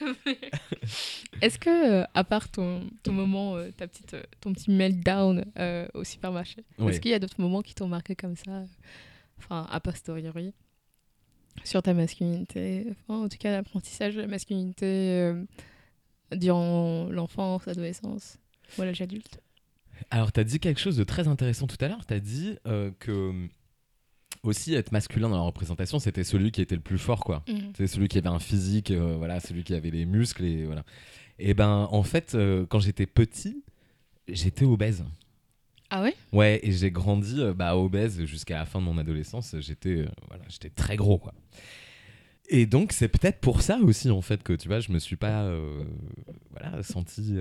[SPEAKER 1] [laughs] Est-ce que, euh, à part ton, ton moment, euh, ta petite, euh, ton petit meltdown euh, au supermarché,
[SPEAKER 2] Oui.
[SPEAKER 1] est-ce qu'il y a d'autres moments qui t'ont marqué comme ça, enfin, a posteriori, sur ta masculinité, enfin, en tout cas, l'apprentissage de la masculinité euh, durant l'enfance, l'adolescence ou à l'âge adulte?
[SPEAKER 2] Alors, tu as dit quelque chose de très intéressant tout à l'heure. Tu as dit euh, que aussi être masculin dans la représentation, c'était celui qui était le plus fort, quoi. C'est celui qui avait un physique, euh, voilà, celui qui avait les muscles et voilà. Et ben, en fait, euh, quand j'étais petit, j'étais obèse.
[SPEAKER 1] Ah ouais?
[SPEAKER 2] Ouais, et j'ai grandi euh, bah, obèse jusqu'à la fin de mon adolescence. J'étais euh, voilà, j'étais très gros, quoi. Et donc, c'est peut-être pour ça aussi, en fait, que tu vois, je me suis pas voilà, senti.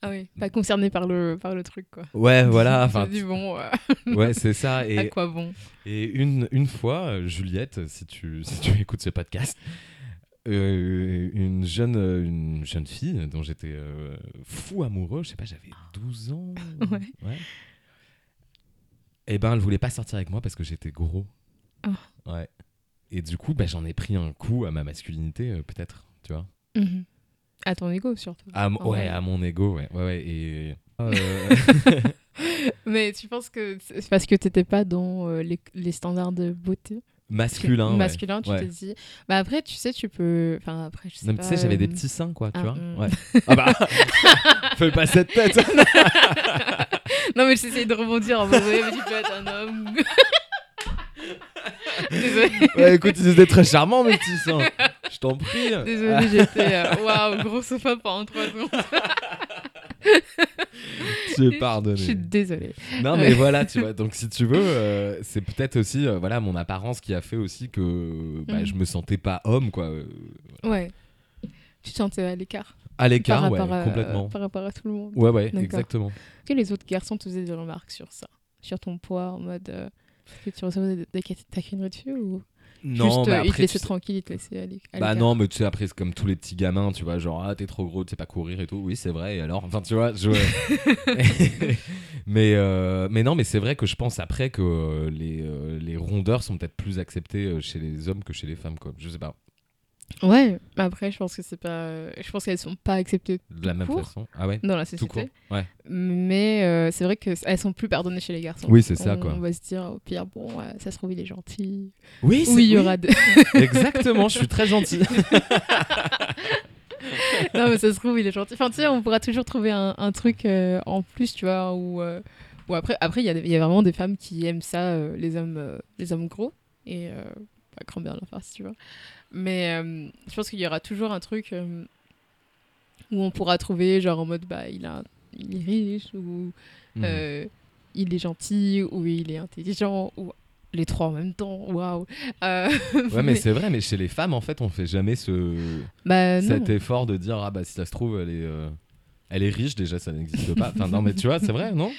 [SPEAKER 1] Ah oui, pas concerné par le, par le truc, quoi.
[SPEAKER 2] Ouais, voilà, [laughs] enfin,
[SPEAKER 1] dis, bon, euh, [laughs]
[SPEAKER 2] ouais, c'est ça. [laughs]
[SPEAKER 1] à
[SPEAKER 2] Et,
[SPEAKER 1] quoi bon?
[SPEAKER 2] et une, une fois, Juliette, si tu, si tu écoutes ce podcast, euh, une, jeune, une jeune fille dont j'étais euh, fou amoureux, je sais pas, j'avais 12 ans.
[SPEAKER 1] Ouais.
[SPEAKER 2] Et ben, elle voulait pas sortir avec moi parce que j'étais gros.
[SPEAKER 1] Ah.
[SPEAKER 2] Ouais. Et du coup, bah, j'en ai pris un coup à ma masculinité, peut-être, tu vois.
[SPEAKER 1] Mhm. À ton ego, surtout.
[SPEAKER 2] À, ouais,
[SPEAKER 1] vrai.
[SPEAKER 2] à mon ego, ouais. ouais, ouais et... euh, [laughs]
[SPEAKER 1] Mais tu penses que c'est parce que t'étais pas dans euh, les, les standards de beauté?
[SPEAKER 2] Masculin. ouais.
[SPEAKER 1] masculin, tu
[SPEAKER 2] Ouais.
[SPEAKER 1] t'es dit. Bah après, tu sais, tu peux. Enfin, après, je sais
[SPEAKER 2] Non,
[SPEAKER 1] pas.
[SPEAKER 2] tu sais, j'avais des
[SPEAKER 1] euh,
[SPEAKER 2] petits seins, quoi, tu
[SPEAKER 1] ah,
[SPEAKER 2] vois.
[SPEAKER 1] mm.
[SPEAKER 2] Ouais. [laughs] Ah bah, [laughs] fais pas cette tête.
[SPEAKER 1] Non, mais j'essaie de rebondir en mode mais tu peux être un homme. Désolée,
[SPEAKER 2] ouais, écoute, ils étaient très charmants, mes petits seins. Je t'en prie. [laughs]
[SPEAKER 1] désolée, j'étais. euh, [laughs] Waouh, grossophobe pendant 3 secondes. [laughs]
[SPEAKER 2] Tu es
[SPEAKER 1] Je
[SPEAKER 2] pardonné.
[SPEAKER 1] suis désolée.
[SPEAKER 2] Non, mais voilà, tu vois. Donc, si tu veux, euh, c'est peut-être aussi euh, voilà, mon apparence qui a fait aussi que bah,
[SPEAKER 1] Mhm.
[SPEAKER 2] je me sentais pas homme, quoi.
[SPEAKER 1] Ouais. Tu te sentais à l'écart.
[SPEAKER 2] À l'écart, ouais,
[SPEAKER 1] à-
[SPEAKER 2] complètement.
[SPEAKER 1] Par rapport à tout le monde.
[SPEAKER 2] Ouais, ouais, exactement.
[SPEAKER 1] Que les autres garçons te faisaient des remarques sur ça Sur ton poids, en mode. euh, est-ce que tu recevais des, des taquineries dessus ou
[SPEAKER 2] Non,
[SPEAKER 1] juste
[SPEAKER 2] mais
[SPEAKER 1] euh, ils te
[SPEAKER 2] après,
[SPEAKER 1] laissaient
[SPEAKER 2] tu sais-
[SPEAKER 1] tranquille, ils te laissaient aller
[SPEAKER 2] Bah non, mais tu sais, après, c'est comme tous les petits gamins, tu vois, genre, ah, t'es trop gros, tu sais pas courir et tout. Oui, c'est vrai, et alors? Enfin, tu vois, je... [laughs] [laughs] mais, euh, mais non, mais c'est vrai que je pense après que les, euh, les rondeurs sont peut-être plus acceptées chez les hommes que chez les femmes, quoi. Je sais pas,
[SPEAKER 1] Ouais, après, je pense que c'est pas. Je pense qu'elles sont pas acceptées
[SPEAKER 2] de la même
[SPEAKER 1] court.
[SPEAKER 2] façon. Ah ouais?
[SPEAKER 1] dans la
[SPEAKER 2] Tout court
[SPEAKER 1] société.
[SPEAKER 2] Ouais.
[SPEAKER 1] Mais euh, c'est vrai qu'elles sont plus pardonnées chez les garçons.
[SPEAKER 2] Oui, c'est ça, quoi.
[SPEAKER 1] On va se dire, au pire, bon, ouais, ça se trouve, il est gentil.
[SPEAKER 2] Oui,
[SPEAKER 1] Ou il y aura. de- [laughs]
[SPEAKER 2] Exactement, je suis très gentil. [laughs]
[SPEAKER 1] non, mais ça se trouve, il est gentil. Enfin, tu sais, on pourra toujours trouver un, un truc euh, en plus, tu vois, ou. euh, ou après, après il y, a y vraiment des femmes qui aiment ça, euh, les, hommes, euh, les hommes gros. Et euh, pas grand bien faire, si tu veux. Mais euh, je pense qu'il y aura toujours un truc euh, où on pourra trouver, genre en mode, bah, il, a, il est riche, ou
[SPEAKER 2] Mhm.
[SPEAKER 1] euh, il est gentil, ou il est intelligent, ou les trois en même temps, waouh.
[SPEAKER 2] Ouais, mais c'est vrai, mais chez les femmes, en fait, on fait jamais ce...
[SPEAKER 1] bah,
[SPEAKER 2] cet effort de dire, ah bah si ça se trouve, elle est, elle est riche, déjà, ça n'existe pas. Enfin, non, mais tu vois, c'est vrai, non?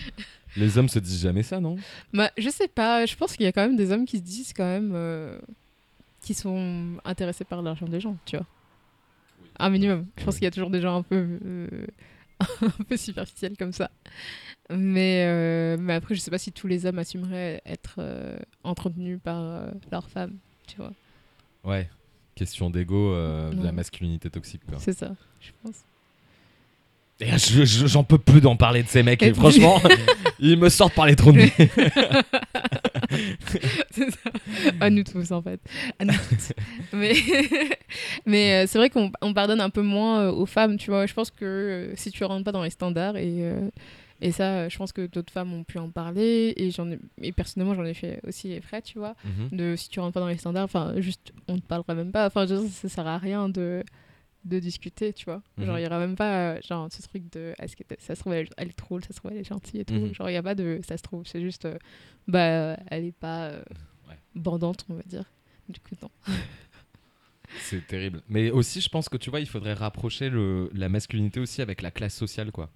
[SPEAKER 2] Les hommes se disent jamais ça, non?
[SPEAKER 1] Bah, je sais pas, je pense qu'il y a quand même des hommes qui se disent quand même qui sont intéressés par l'argent des gens, tu vois. Un minimum. Je pense qu'il y a toujours des gens un peu, euh, [laughs] un peu superficiels comme ça. Mais, euh, mais après, je sais pas si tous les hommes assumeraient être euh, entretenus par euh, leur femme, tu vois.
[SPEAKER 2] Ouais. Question d'ego, de la masculinité toxique.
[SPEAKER 1] C'est ça, je pense.
[SPEAKER 2] Et je- je- J'en peux plus d'en parler de ces mecs,
[SPEAKER 1] Et
[SPEAKER 2] franchement, [laughs] ils me sortent par les trous de. [laughs]
[SPEAKER 1] C'est ça. À nous tous, en fait. À nous toutes. Mais, [laughs] mais euh, c'est vrai qu'on on pardonne un peu moins euh, aux femmes, tu vois. Je pense que euh, si tu rentres pas dans les standards, et, et ça, je pense que d'autres femmes ont pu en parler, et, j'en ai, et personnellement, j'en ai fait aussi les frais, tu vois.
[SPEAKER 2] Mhm.
[SPEAKER 1] De si tu rentres pas dans les standards, enfin, juste, on ne parlera même pas. Enfin, ça sert à rien de de discuter, tu vois. Genre,
[SPEAKER 2] Mhm.
[SPEAKER 1] il y aura même pas, euh, genre, ce truc de, est-ce que ça se trouve, elle, elle est drôle, ça se trouve, elle est gentille et tout.
[SPEAKER 2] Mhm.
[SPEAKER 1] Genre, il y a pas de, ça se trouve, c'est juste, euh, bah, elle est pas euh,
[SPEAKER 2] Ouais.
[SPEAKER 1] bandante, on va dire. Du coup, non. [laughs]
[SPEAKER 2] C'est terrible. Mais aussi, je pense que tu vois, il faudrait rapprocher le, la masculinité aussi avec la classe sociale, quoi.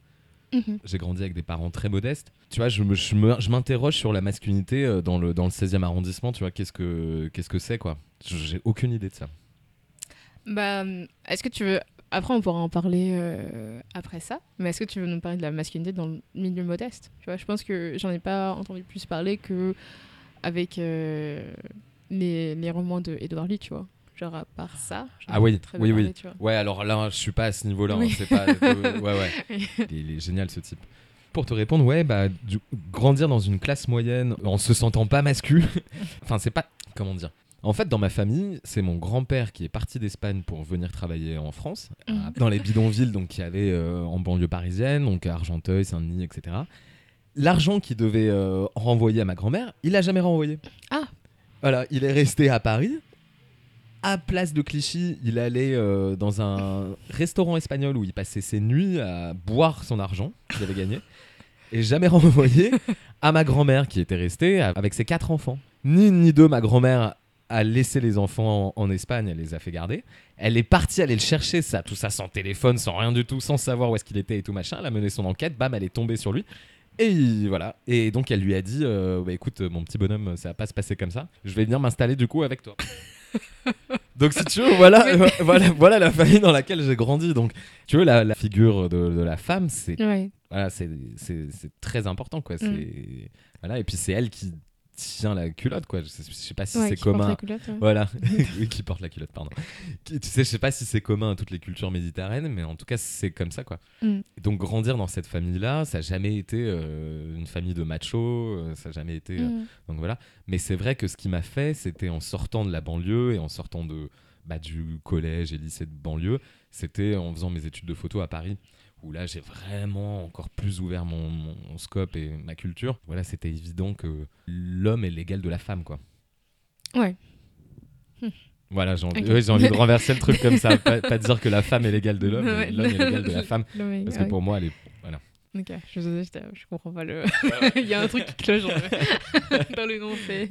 [SPEAKER 2] J'ai grandi avec des parents très modestes. Tu vois, je me- je m'interroge sur la masculinité euh, dans le, dans le 16e arrondissement. Tu vois, qu'est-ce que qu'est-ce que c'est, quoi J'ai aucune idée de ça.
[SPEAKER 1] Bah, est-ce que tu veux. Après, on pourra en parler euh, après ça, mais est-ce que tu veux nous parler de la masculinité dans le milieu modeste? Tu vois, je pense que j'en ai pas entendu plus parler que avec euh, les, les romans de Edward Lee, tu vois. genre à part ça.
[SPEAKER 2] Ah oui,
[SPEAKER 1] très
[SPEAKER 2] oui, oui. Ouais, alors là, je suis pas à ce niveau-là. hein. C'est pas. de- Ouais, ouais. [laughs] Il est, génial ce type. Pour te répondre, ouais, bah, du- grandir dans une classe moyenne en se sentant pas mascu. [laughs] enfin, c'est pas. Comment dire En fait, dans ma famille, c'est mon grand-père qui est parti d'Espagne pour venir travailler en France,
[SPEAKER 1] Mhm.
[SPEAKER 2] à- dans les bidonvilles donc qu'il y avait euh, en banlieue parisienne, donc à Argenteuil, Saint-Denis, etc. L'argent qu'il devait euh, renvoyer à ma grand-mère, il a jamais renvoyé.
[SPEAKER 1] Ah.
[SPEAKER 2] Voilà, il est resté à Paris. À place de Clichy, il allait euh, dans un restaurant espagnol où il passait ses nuits à boire son argent qu'il avait gagné et jamais renvoyé à ma grand-mère qui était restée avec ses quatre enfants. Ni une ni deux, ma grand-mère a laissé les enfants en, en Espagne, elle les a fait garder. Elle est partie aller le chercher, ça, tout ça sans téléphone, sans rien du tout, sans savoir où est-ce qu'il était et tout machin. Elle a mené son enquête, bam, elle est tombée sur lui. Et il- voilà. Et donc elle lui a dit, euh, bah, écoute, mon petit bonhomme, ça va pas se passer comme ça. Je vais venir m'installer du coup avec toi. [laughs] donc si tu veux, voilà, euh, voilà, voilà la famille dans laquelle j'ai grandi. Donc tu veux la, la figure de, de la femme, c'est
[SPEAKER 1] Ouais.
[SPEAKER 2] voilà, c'est très important quoi.
[SPEAKER 1] Mm.
[SPEAKER 2] Voilà et puis c'est elle qui tient la culotte quoi. Je sais, je sais pas si
[SPEAKER 1] Ouais,
[SPEAKER 2] c'est commun.
[SPEAKER 1] la culotte, ouais.
[SPEAKER 2] Voilà, [laughs] qui porte la culotte, pardon. Tu sais, je sais pas si c'est commun à toutes les cultures méditerranéennes, mais en tout cas, c'est comme ça, quoi.
[SPEAKER 1] Mm.
[SPEAKER 2] Donc, grandir dans cette famille-là, ça n'a jamais été euh, une famille de machos, euh, ça n'a jamais été. euh,
[SPEAKER 1] Mm.
[SPEAKER 2] donc voilà. Mais c'est vrai que ce qui m'a fait, c'était en sortant de la banlieue et en sortant de, bah, du collège et lycée de banlieue, c'était en faisant mes études de photo à Paris. Où là, j'ai vraiment encore plus ouvert mon, mon- mon scope et ma culture. Voilà, c'était évident que l'homme est l'égal de la femme, quoi.
[SPEAKER 1] Ouais.
[SPEAKER 2] Voilà, j'ai envie, ouais, de renverser le truc comme ça. [laughs] Pas, pas dire que la femme est l'égale de l'homme, mais
[SPEAKER 1] Ouais.
[SPEAKER 2] l'homme est l'égal de la [laughs] femme. Parce que pour moi, elle est.
[SPEAKER 1] Ok, je, je, je, je comprends pas le. [laughs] Il y a un truc qui cloche dans le, dans le nom. c'est-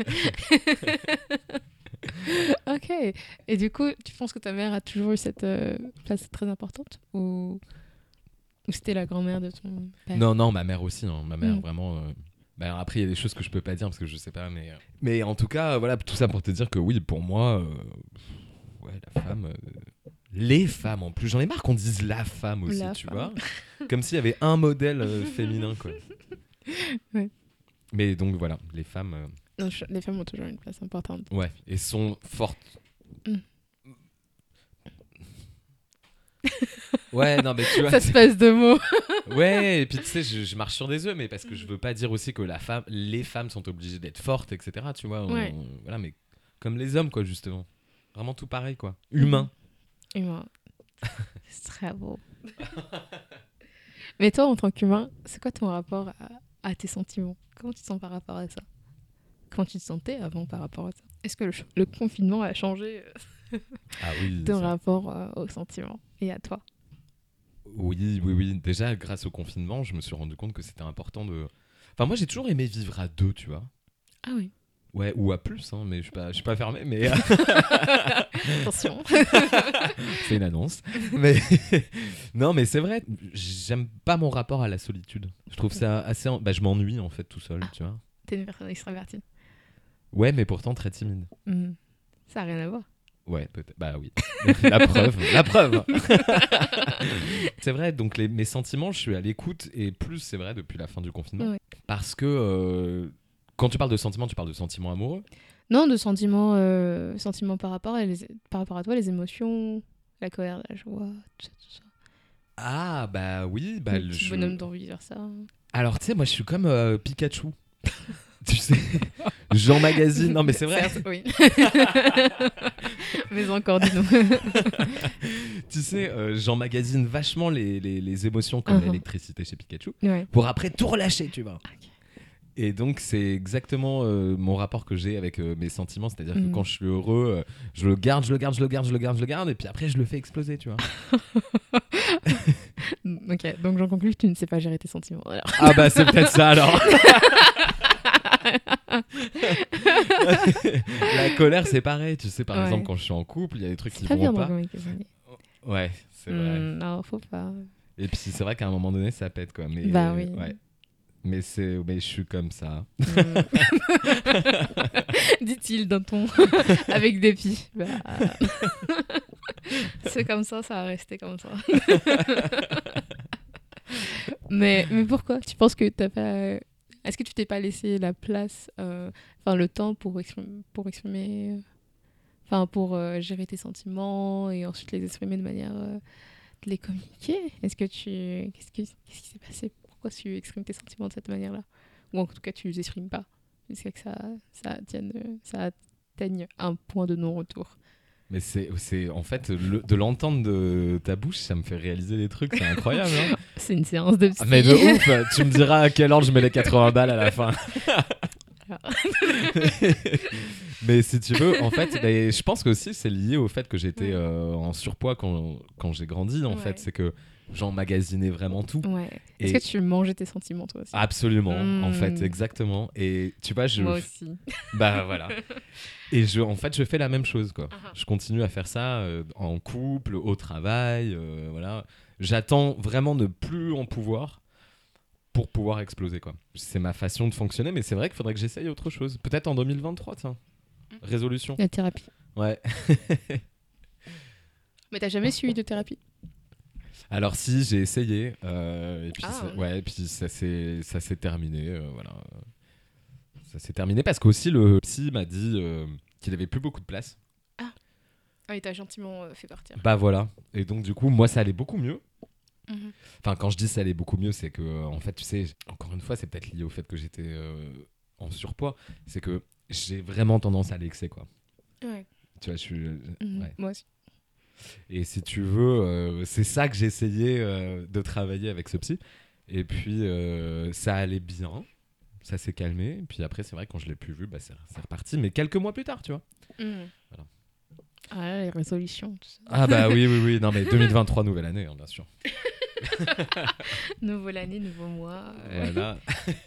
[SPEAKER 1] ok. Et du coup, tu penses que ta mère a toujours eu cette euh, place très importante Ou, ou c'était la grand-mère de ton père
[SPEAKER 2] Non, non, ma mère aussi. hein. Ma mère,
[SPEAKER 1] Mm.
[SPEAKER 2] vraiment. euh, bah, après, il y a des choses que je peux pas dire parce que je sais pas, mais. euh, Mais en tout cas, voilà, tout ça pour te dire que oui, pour moi, euh, ouais, la femme. euh, Les femmes en plus. J'en ai marre qu'on dise la femme aussi,
[SPEAKER 1] La
[SPEAKER 2] tu
[SPEAKER 1] femme.
[SPEAKER 2] vois. [laughs] Comme s'il y avait un modèle féminin, quoi. [laughs]
[SPEAKER 1] Ouais.
[SPEAKER 2] Mais donc voilà, les femmes.
[SPEAKER 1] Non, je- Les femmes ont toujours une place importante.
[SPEAKER 2] Ouais, et sont fortes.
[SPEAKER 1] Mm.
[SPEAKER 2] Ouais, non, mais tu vois.
[SPEAKER 1] Ça se passe de mots. [laughs]
[SPEAKER 2] Ouais, et puis tu sais, je, je marche sur des œufs, mais parce que je veux pas dire aussi que la femme, les femmes sont obligées d'être fortes, etc. Tu vois, on-
[SPEAKER 1] Ouais.
[SPEAKER 2] voilà, mais comme les hommes, quoi, justement. Vraiment tout pareil, quoi. Humain.
[SPEAKER 1] Humain. [laughs] C'est très beau. Mais toi, en tant qu'humain, c'est quoi ton rapport à, à tes sentiments? Comment tu te sens par rapport à ça? Comment tu te sentais avant par rapport à ça? Est-ce que le confinement a changé euh,
[SPEAKER 2] Ah oui. [laughs] ça-
[SPEAKER 1] rapport euh, aux sentiments et à toi
[SPEAKER 2] Oui, oui, oui. Déjà, grâce au confinement, je me suis rendu compte que c'était important de. Enfin, moi, j'ai toujours aimé vivre à deux, tu vois.
[SPEAKER 1] Ah oui.
[SPEAKER 2] Ouais, ou à plus, hein, mais je suis pas, je suis pas fermé, mais [laughs] [laughs]
[SPEAKER 1] Attention.
[SPEAKER 2] c'est une annonce. Mais non, mais c'est vrai, j'aime pas mon rapport à la solitude. Je trouve ça assez, en- bah, je m'ennuie en fait tout seul, tu vois.
[SPEAKER 1] T'es une personne extravertie.
[SPEAKER 2] Ouais, mais pourtant très timide.
[SPEAKER 1] Hmm. Ça n'a rien à voir.
[SPEAKER 2] Ouais, peut-être. Bah oui. [laughs] la preuve, la preuve. [laughs] c'est vrai, donc les- mes sentiments, je suis à l'écoute et plus c'est vrai depuis la fin du confinement.
[SPEAKER 1] Ouais.
[SPEAKER 2] Parce que euh, quand tu parles de sentiments, tu parles de sentiments amoureux?
[SPEAKER 1] Non, de sentiments, euh, sentiments par, rapport à les- par rapport à toi, les émotions, la colère, la joie, tout ça. Tout ça.
[SPEAKER 2] Ah bah oui, bah
[SPEAKER 1] le
[SPEAKER 2] je-
[SPEAKER 1] bonhomme d'envie vers ça.
[SPEAKER 2] Alors tu sais, moi je suis comme euh, Pikachu. [laughs] tu sais, Jean Magazine. Non mais c'est vrai.
[SPEAKER 1] Oui. [laughs] Mais encore, dis-nous. [laughs]
[SPEAKER 2] tu sais, euh, j'emmagasine vachement les, les, les émotions comme
[SPEAKER 1] Uh-huh.
[SPEAKER 2] l'électricité chez Pikachu
[SPEAKER 1] ouais.
[SPEAKER 2] pour après tout relâcher, tu vois. Et donc, c'est exactement euh, mon rapport que j'ai avec euh, mes sentiments. C'est-à-dire que quand je suis heureux, euh, je le garde, je le garde, je le garde, je le garde, je le garde, et puis après, je le fais exploser, tu vois.
[SPEAKER 1] Ok, donc j'en conclus que tu ne sais pas gérer tes sentiments. Alors.
[SPEAKER 2] ah bah, c'est peut-être ça alors. [laughs] La colère, c'est pareil. Tu sais, par
[SPEAKER 1] Ouais.
[SPEAKER 2] exemple, quand je suis en couple, il y a des trucs qui vont pas.
[SPEAKER 1] Amis.
[SPEAKER 2] Ouais, c'est vrai.
[SPEAKER 1] Hmm, non, faut pas.
[SPEAKER 2] Et puis, c'est vrai qu'à un moment donné, ça pète, quoi. Mais,
[SPEAKER 1] Bah oui.
[SPEAKER 2] ouais. Mais, c'est... mais je suis comme ça.
[SPEAKER 1] Hmm. [laughs] Dit-il d'un ton [laughs] avec dépit. Bah, C'est comme ça, ça va rester comme ça. mais, mais pourquoi? Tu penses que t'as pas. Est-ce que tu t'es pas laissé la place, euh, enfin le temps pour pour exprimer euh, Enfin, pour euh, gérer tes sentiments et ensuite les exprimer de manière de les communiquer? Est-ce que tu. Qu'est-ce, que- qu'est-ce qui s'est passé? Pourquoi tu exprimes tes sentiments de cette manière-là? Ou en tout cas, tu les exprimes pas jusqu'à que ça, ça atteigne un point de non-retour.
[SPEAKER 2] Mais c'est, en fait, le- de l'entendre de ta bouche, ça me fait réaliser des trucs, c'est incroyable. hein. [laughs]
[SPEAKER 1] C'est une séance de psy.
[SPEAKER 2] Ah, mais de [laughs] ouf, tu me diras à quel ordre je mets les 80 balles à la fin. [laughs] mais si tu veux, en fait, je pense que aussi c'est lié au fait que j'étais euh, en surpoids quand, quand j'ai grandi, en
[SPEAKER 1] Ouais.
[SPEAKER 2] fait. C'est que j'emmagasinais vraiment tout.
[SPEAKER 1] Ouais. Est-ce
[SPEAKER 2] Et-
[SPEAKER 1] que tu mangeais tes sentiments toi aussi?
[SPEAKER 2] Absolument, en fait,
[SPEAKER 1] Mm.
[SPEAKER 2] exactement. Et tu vois, je.
[SPEAKER 1] Moi aussi. [laughs]
[SPEAKER 2] Bah voilà. [laughs] Et je, en fait, je fais la même chose, quoi.
[SPEAKER 1] Uh-huh.
[SPEAKER 2] Je continue à faire ça euh, en couple, au travail, euh, voilà. J'attends vraiment de plus en pouvoir pour pouvoir exploser, quoi. C'est ma façon de fonctionner, mais c'est vrai qu'il faudrait que j'essaye autre chose. Peut-être en 2023, tiens.
[SPEAKER 1] Mm.
[SPEAKER 2] Résolution.
[SPEAKER 1] La thérapie.
[SPEAKER 2] Ouais. [laughs]
[SPEAKER 1] Mais t'as jamais suivi de thérapie?
[SPEAKER 2] Alors si, j'ai essayé, euh, et puis
[SPEAKER 1] Ah.
[SPEAKER 2] ça- ouais, et puis ça s'est ça s'est terminé, euh, voilà. Ça s'est terminé parce qu'aussi le psy m'a dit euh, qu'il avait plus beaucoup de place.
[SPEAKER 1] Ah, il t'a gentiment fait partir.
[SPEAKER 2] Bah voilà. Et donc du coup, moi ça allait beaucoup mieux.
[SPEAKER 1] Mhm.
[SPEAKER 2] Enfin, quand je dis ça allait beaucoup mieux, c'est que, en fait, tu sais, encore une fois, c'est peut-être lié au fait que j'étais en surpoids. C'est que j'ai vraiment tendance à l'excès, quoi.
[SPEAKER 1] Ouais.
[SPEAKER 2] Tu vois, je suis.
[SPEAKER 1] Mhm.
[SPEAKER 2] ouais.
[SPEAKER 1] Moi aussi.
[SPEAKER 2] Et si tu veux, euh, c'est ça que j'ai essayé euh, de travailler avec ce psy. Et puis, euh, ça allait bien. Ça s'est calmé. Et puis après, c'est vrai, quand je l'ai plus vu, bah, c'est reparti. Mais quelques mois plus tard, tu vois. Voilà.
[SPEAKER 1] Ah là, les résolutions, tout ça.
[SPEAKER 2] Ah bah oui, oui, oui. Non, mais [laughs] 2023, nouvelle année, hein, bien sûr. [laughs]
[SPEAKER 1] Nouvelle année, nouveau mois.
[SPEAKER 2] Voilà.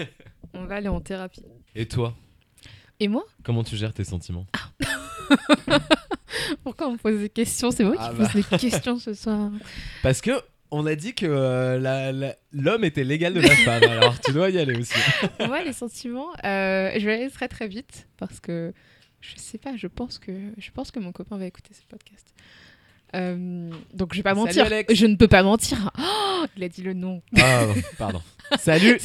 [SPEAKER 2] [laughs]
[SPEAKER 1] On va aller en thérapie.
[SPEAKER 2] Et toi,
[SPEAKER 1] Et moi?
[SPEAKER 2] Comment tu gères tes sentiments? [laughs]
[SPEAKER 1] Pourquoi on me pose des questions C'est moi
[SPEAKER 2] Ah
[SPEAKER 1] qui
[SPEAKER 2] bah.
[SPEAKER 1] pose des questions ce soir. [laughs]
[SPEAKER 2] Parce que on a dit que euh, l'homme était l'égal de la femme, [laughs] alors tu dois y aller aussi.
[SPEAKER 1] Moi, les sentiments, euh, je vais aller très très vite parce que je sais pas, je pense que je pense que mon copain va écouter ce podcast. Euh, donc je vais pas
[SPEAKER 2] Salut,
[SPEAKER 1] mentir.
[SPEAKER 2] Alex.
[SPEAKER 1] Je ne peux pas mentir. Oh, [gasps] il a dit le nom.
[SPEAKER 2] Ah, pardon. Salut,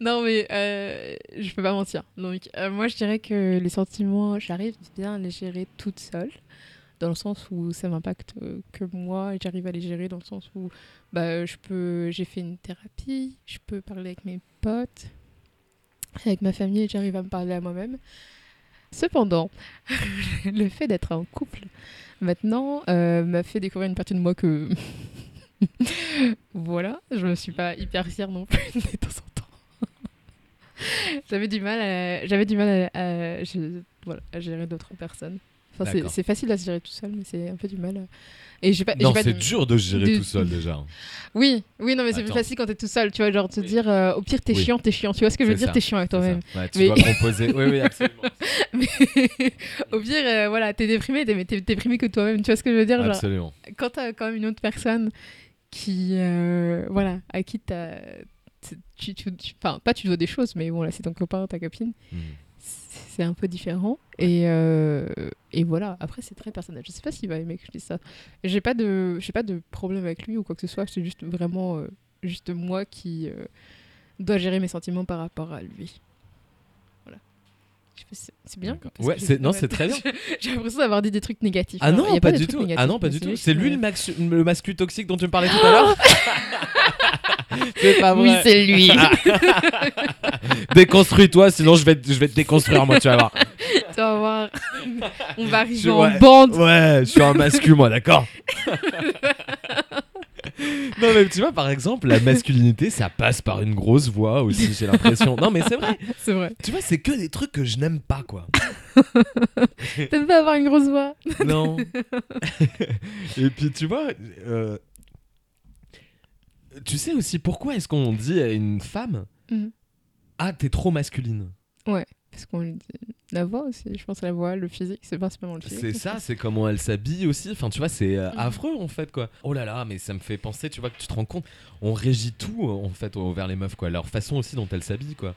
[SPEAKER 1] non mais euh, je peux pas mentir. Donc euh, moi je dirais que les sentiments, j'arrive bien à les gérer toute seule, dans le sens où ça m'impacte euh, que moi, et j'arrive à les gérer dans le sens où bah je peux, j'ai fait une thérapie, je peux parler avec mes potes, avec ma famille, et j'arrive à me parler à moi-même. Cependant, [laughs] le fait d'être en couple maintenant euh, m'a fait découvrir une partie de moi que [laughs] voilà, je me suis pas hyper fière non plus [laughs] temps en. [laughs] j'avais du mal à, j'avais du mal à, à- voilà, à gérer d'autres personnes. Enfin, c'est, facile à se gérer tout seul, mais c'est un peu du mal. à- Et pas,
[SPEAKER 2] Non, c'est
[SPEAKER 1] de-
[SPEAKER 2] dur de se gérer
[SPEAKER 1] de-
[SPEAKER 2] tout seul [laughs] déjà.
[SPEAKER 1] Oui, oui, non, mais c'est plus facile quand t'es tout seul, tu vois, genre te
[SPEAKER 2] Oui.
[SPEAKER 1] dire, euh, au pire t'es
[SPEAKER 2] Oui.
[SPEAKER 1] chiant, t'es chiant, tu vois ce que je veux
[SPEAKER 2] C'est
[SPEAKER 1] dire,
[SPEAKER 2] ça,
[SPEAKER 1] t'es chiant avec toi-même.
[SPEAKER 2] ça. Ouais, tu
[SPEAKER 1] Mais-
[SPEAKER 2] dois composer. Oui, oui, absolument. [laughs]
[SPEAKER 1] Mais au pire, euh, voilà, t'es déprimé, t'es, t'es déprimé que toi-même, tu vois ce que je veux dire, genre,
[SPEAKER 2] absolument.
[SPEAKER 1] quand t'as quand même une autre personne qui euh, voilà à qui t'as tu, tu, tu- enfin pas tu dois des choses mais bon là c'est ton copain ta copine.
[SPEAKER 2] Mhm.
[SPEAKER 1] c'est un peu différent. Et euh, et voilà. Après c'est très personnel. Je sais pas s'il va aimer que je dise ça. J'ai pas de j'ai pas de problème avec lui ou quoi que ce soit. C'est juste vraiment euh, juste moi qui euh, dois gérer mes sentiments par rapport à lui. Voilà. Pas c'est bien.
[SPEAKER 2] Ouais, c'est- non, c'est très bien. [laughs]
[SPEAKER 1] j'ai l'impression d'avoir dit des trucs négatifs.
[SPEAKER 2] Ah non, pas,
[SPEAKER 1] de
[SPEAKER 2] du tout. Ah non, pas du tout. C'est lui le, le mascu toxique dont tu me parlais tout à [laughs] l'heure [laughs] C'est pas
[SPEAKER 1] oui c'est lui [laughs]
[SPEAKER 2] Déconstruis-toi, sinon je vais, te- je vais te déconstruire, moi, tu vas voir.
[SPEAKER 1] Tu vas voir. On va arriver
[SPEAKER 2] Je-
[SPEAKER 1] en
[SPEAKER 2] ouais.
[SPEAKER 1] bande.
[SPEAKER 2] Ouais, je suis un mascu, moi, d'accord [laughs] Non, mais tu vois, par exemple, la masculinité, ça passe par une grosse voix aussi, j'ai l'impression. Non, mais c'est vrai.
[SPEAKER 1] C'est vrai.
[SPEAKER 2] Tu vois, c'est que des trucs que je n'aime pas, quoi. [laughs]
[SPEAKER 1] T'aimes pas avoir une grosse voix?
[SPEAKER 2] Non. Et puis, tu vois, euh, tu sais aussi pourquoi est-ce qu'on dit à une femme
[SPEAKER 1] Mhm.
[SPEAKER 2] Ah, t'es trop masculine
[SPEAKER 1] Parce qu'on lui dit la voix aussi. Je pense à la voix, le physique. C'est principalement le physique.
[SPEAKER 2] C'est ça, c'est comment elle s'habille aussi. Enfin, tu vois, c'est euh,
[SPEAKER 1] Mhm.
[SPEAKER 2] affreux en fait, quoi. Oh là là, mais ça me fait penser, tu vois, que tu te rends compte, on régit tout en fait au- vers les meufs, quoi. Leur façon aussi dont elles s'habillent, quoi.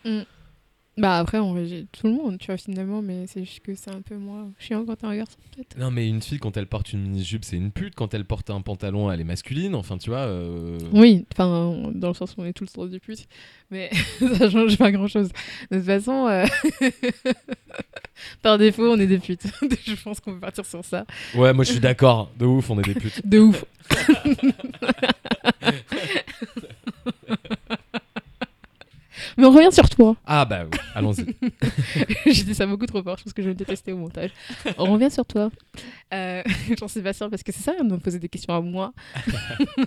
[SPEAKER 1] Bah après, on régit tout le monde, tu vois, finalement. Mais c'est juste que c'est un peu moins chiant quand t'es un garçon, peut-être.
[SPEAKER 2] Non, mais une fille, quand elle porte une mini-jupe, c'est une pute. Quand elle porte un pantalon, elle est masculine. Enfin, tu vois. euh,
[SPEAKER 1] Oui, enfin, dans le sens où on est tous le sens du pute. Mais [laughs] ça change pas grand-chose. De toute façon, euh, [laughs] Par défaut, on est des putes. [laughs] je pense qu'on peut partir sur ça.
[SPEAKER 2] Ouais, moi je suis d'accord. De ouf, on est des putes.
[SPEAKER 1] De ouf. Mais on revient sur toi.
[SPEAKER 2] Ah bah oui, allons-y. [laughs]
[SPEAKER 1] J'ai dit ça beaucoup trop fort, je pense que je vais me détester au montage. On revient sur toi. Euh, [laughs] Jean-Sébastien, parce que c'est ça, de me poser des questions à moi.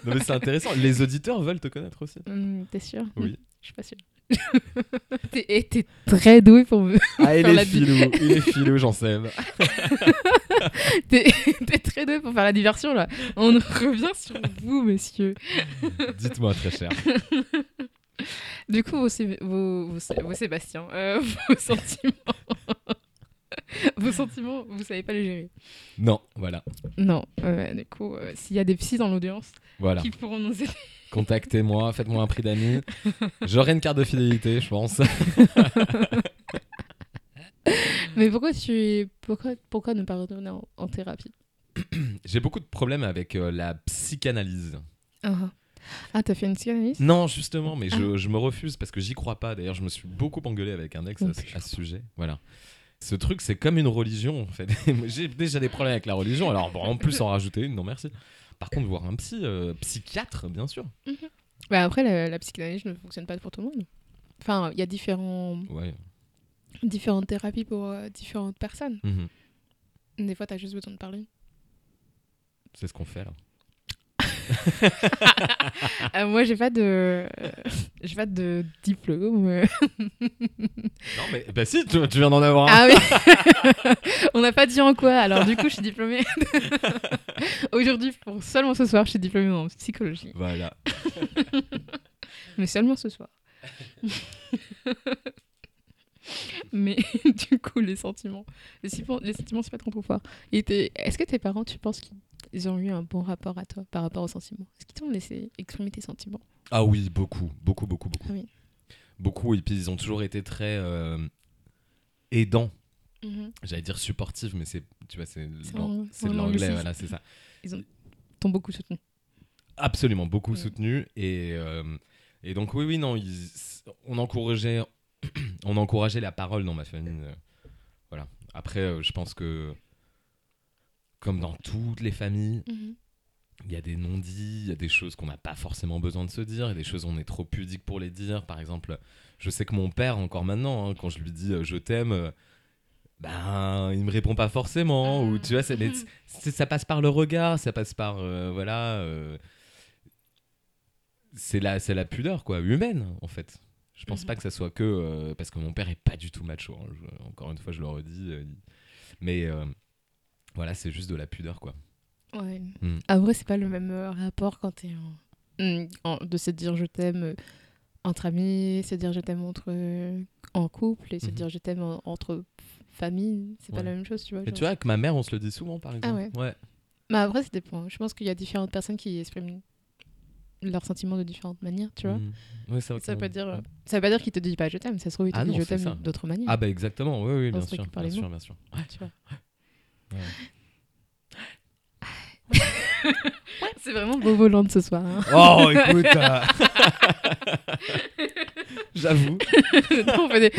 [SPEAKER 2] non mais c'est intéressant. Les auditeurs veulent te connaître aussi.
[SPEAKER 1] Hum, T'es sûr
[SPEAKER 2] Oui.
[SPEAKER 1] Je suis pas sûre. [laughs] T'es eh, t'es très doué pour me.
[SPEAKER 2] Ah, il
[SPEAKER 1] Faire la
[SPEAKER 2] est filou, il est filou, j'en sais.
[SPEAKER 1] T'es t'es très doué pour faire la diversion là. On revient sur vous, messieurs.
[SPEAKER 2] Dites-moi très cher.
[SPEAKER 1] Du coup, vos, vos, vos, vos Sébastien, euh, [laughs] vos sentiments. vos sentiments, vous savez pas les gérer.
[SPEAKER 2] Non, voilà.
[SPEAKER 1] Non, euh, du coup, euh, s'il y a des psys dans l'audience
[SPEAKER 2] Voilà.
[SPEAKER 1] qui pourront nous aider.
[SPEAKER 2] Contactez-moi, faites-moi un prix d'amis. J'aurai une carte de fidélité, je pense. [laughs]
[SPEAKER 1] Mais pourquoi tu pourquoi pourquoi ne pas retourner en, en thérapie?
[SPEAKER 2] J'ai beaucoup de problèmes avec euh, la psychanalyse.
[SPEAKER 1] Ah, ah t'as fait une psychanalyse?
[SPEAKER 2] Non, justement, mais
[SPEAKER 1] Ah.
[SPEAKER 2] je, je me refuse parce que j'y crois pas. D'ailleurs, je me suis beaucoup engueulé avec un ex à,
[SPEAKER 1] Non
[SPEAKER 2] ce-
[SPEAKER 1] plus.
[SPEAKER 2] à ce sujet. Voilà. Ce truc, c'est comme une religion, en fait. [laughs] J'ai déjà des problèmes avec la religion, alors bon, en plus en rajouter une, non merci. Par contre, voir un psy, euh, psychiatre, bien sûr.
[SPEAKER 1] Bah après, la, la psychanalyse ne fonctionne pas pour tout le monde. Enfin, il y a différents,
[SPEAKER 2] Ouais.
[SPEAKER 1] différentes thérapies pour euh, différentes personnes.
[SPEAKER 2] Mhm.
[SPEAKER 1] Des fois, t'as juste besoin de parler.
[SPEAKER 2] C'est ce qu'on fait là.
[SPEAKER 1] Euh, moi, j'ai pas de, euh, j'ai pas de diplôme.
[SPEAKER 2] Non, mais bah si, tu, tu viens d'en avoir un.
[SPEAKER 1] Ah oui. [laughs] On n'a pas dit en quoi. Alors du coup, je suis diplômée. [laughs] Aujourd'hui, pour seulement ce soir, je suis diplômée en psychologie.
[SPEAKER 2] Voilà. [laughs]
[SPEAKER 1] Mais seulement ce soir. Mais du coup, les sentiments. Les, sentiments- les sentiments, c'est pas trop trop fort. Et t'es- Est-ce que tes parents, tu penses qu'ils ont eu un bon rapport à toi par rapport aux sentiments Est-ce qu'ils t'ont laissé exprimer tes sentiments?
[SPEAKER 2] Ah oui, beaucoup, beaucoup, beaucoup, beaucoup.
[SPEAKER 1] Oui.
[SPEAKER 2] Beaucoup, et puis ils ont toujours été très euh, aidants.
[SPEAKER 1] Mhm.
[SPEAKER 2] J'allais dire supportifs, mais c'est, tu vois, c'est, l'anglais, voilà, c'est ça.
[SPEAKER 1] T'ont beaucoup soutenu.
[SPEAKER 2] Absolument, beaucoup soutenu. Et, euh, et donc, oui, oui, non, ils- on, encourageait, [clears throat] on encourageait la parole dans ma famille. euh, voilà. Après, euh, je pense que, comme dans toutes les familles,
[SPEAKER 1] Mhm.
[SPEAKER 2] il y a des non-dits, il y a des choses qu'on n'a pas forcément besoin de se dire, il y a des choses où on est trop pudique pour les dire. Par exemple, je sais que mon père, encore maintenant, hein, quand je lui dis euh, je t'aime, euh, ben, il me répond pas forcément. Ou tu vois, mais [laughs] ça passe par le regard, ça passe par. euh, voilà. euh, c'est la, la pudeur, quoi, humaine, en fait. Je pense
[SPEAKER 1] Mhm.
[SPEAKER 2] pas que ça soit que. parce que mon père est pas du tout macho. hein, je- encore une fois, je le redis. mais voilà, c'est juste de la pudeur, quoi.
[SPEAKER 1] Ouais.
[SPEAKER 2] Mm.
[SPEAKER 1] Après, c'est pas le même euh, rapport quand t'es en... Mm, en- de se dire je t'aime euh, entre amis, se dire je t'aime entre euh, en couple et se
[SPEAKER 2] Mhm.
[SPEAKER 1] dire je t'aime en- entre famille, c'est pas la même chose, tu vois.
[SPEAKER 2] Mais
[SPEAKER 1] genre.
[SPEAKER 2] tu vois, avec ma mère, on se le dit souvent, par exemple.
[SPEAKER 1] ouais.
[SPEAKER 2] ouais.
[SPEAKER 1] Mais après, ça dépend. Je pense qu'il y a différentes personnes qui expriment leurs sentiments de différentes manières, tu vois.
[SPEAKER 2] Ouais, vrai
[SPEAKER 1] Ça
[SPEAKER 2] que-
[SPEAKER 1] veut dire, ça veut pas dire qu'il te dit pas je t'aime, ça se trouve il te
[SPEAKER 2] Ah
[SPEAKER 1] dit
[SPEAKER 2] non,
[SPEAKER 1] je
[SPEAKER 2] ça.
[SPEAKER 1] t'aime d'autres manières.
[SPEAKER 2] Ah bah exactement, oui, oui, bien sûr, bien sûr, bien sûr.
[SPEAKER 1] tu vois.
[SPEAKER 2] Ouais.
[SPEAKER 1] C'est vraiment beau volant ce soir. hein.
[SPEAKER 2] Oh, écoute, euh, [laughs] j'avoue.
[SPEAKER 1] On fait des...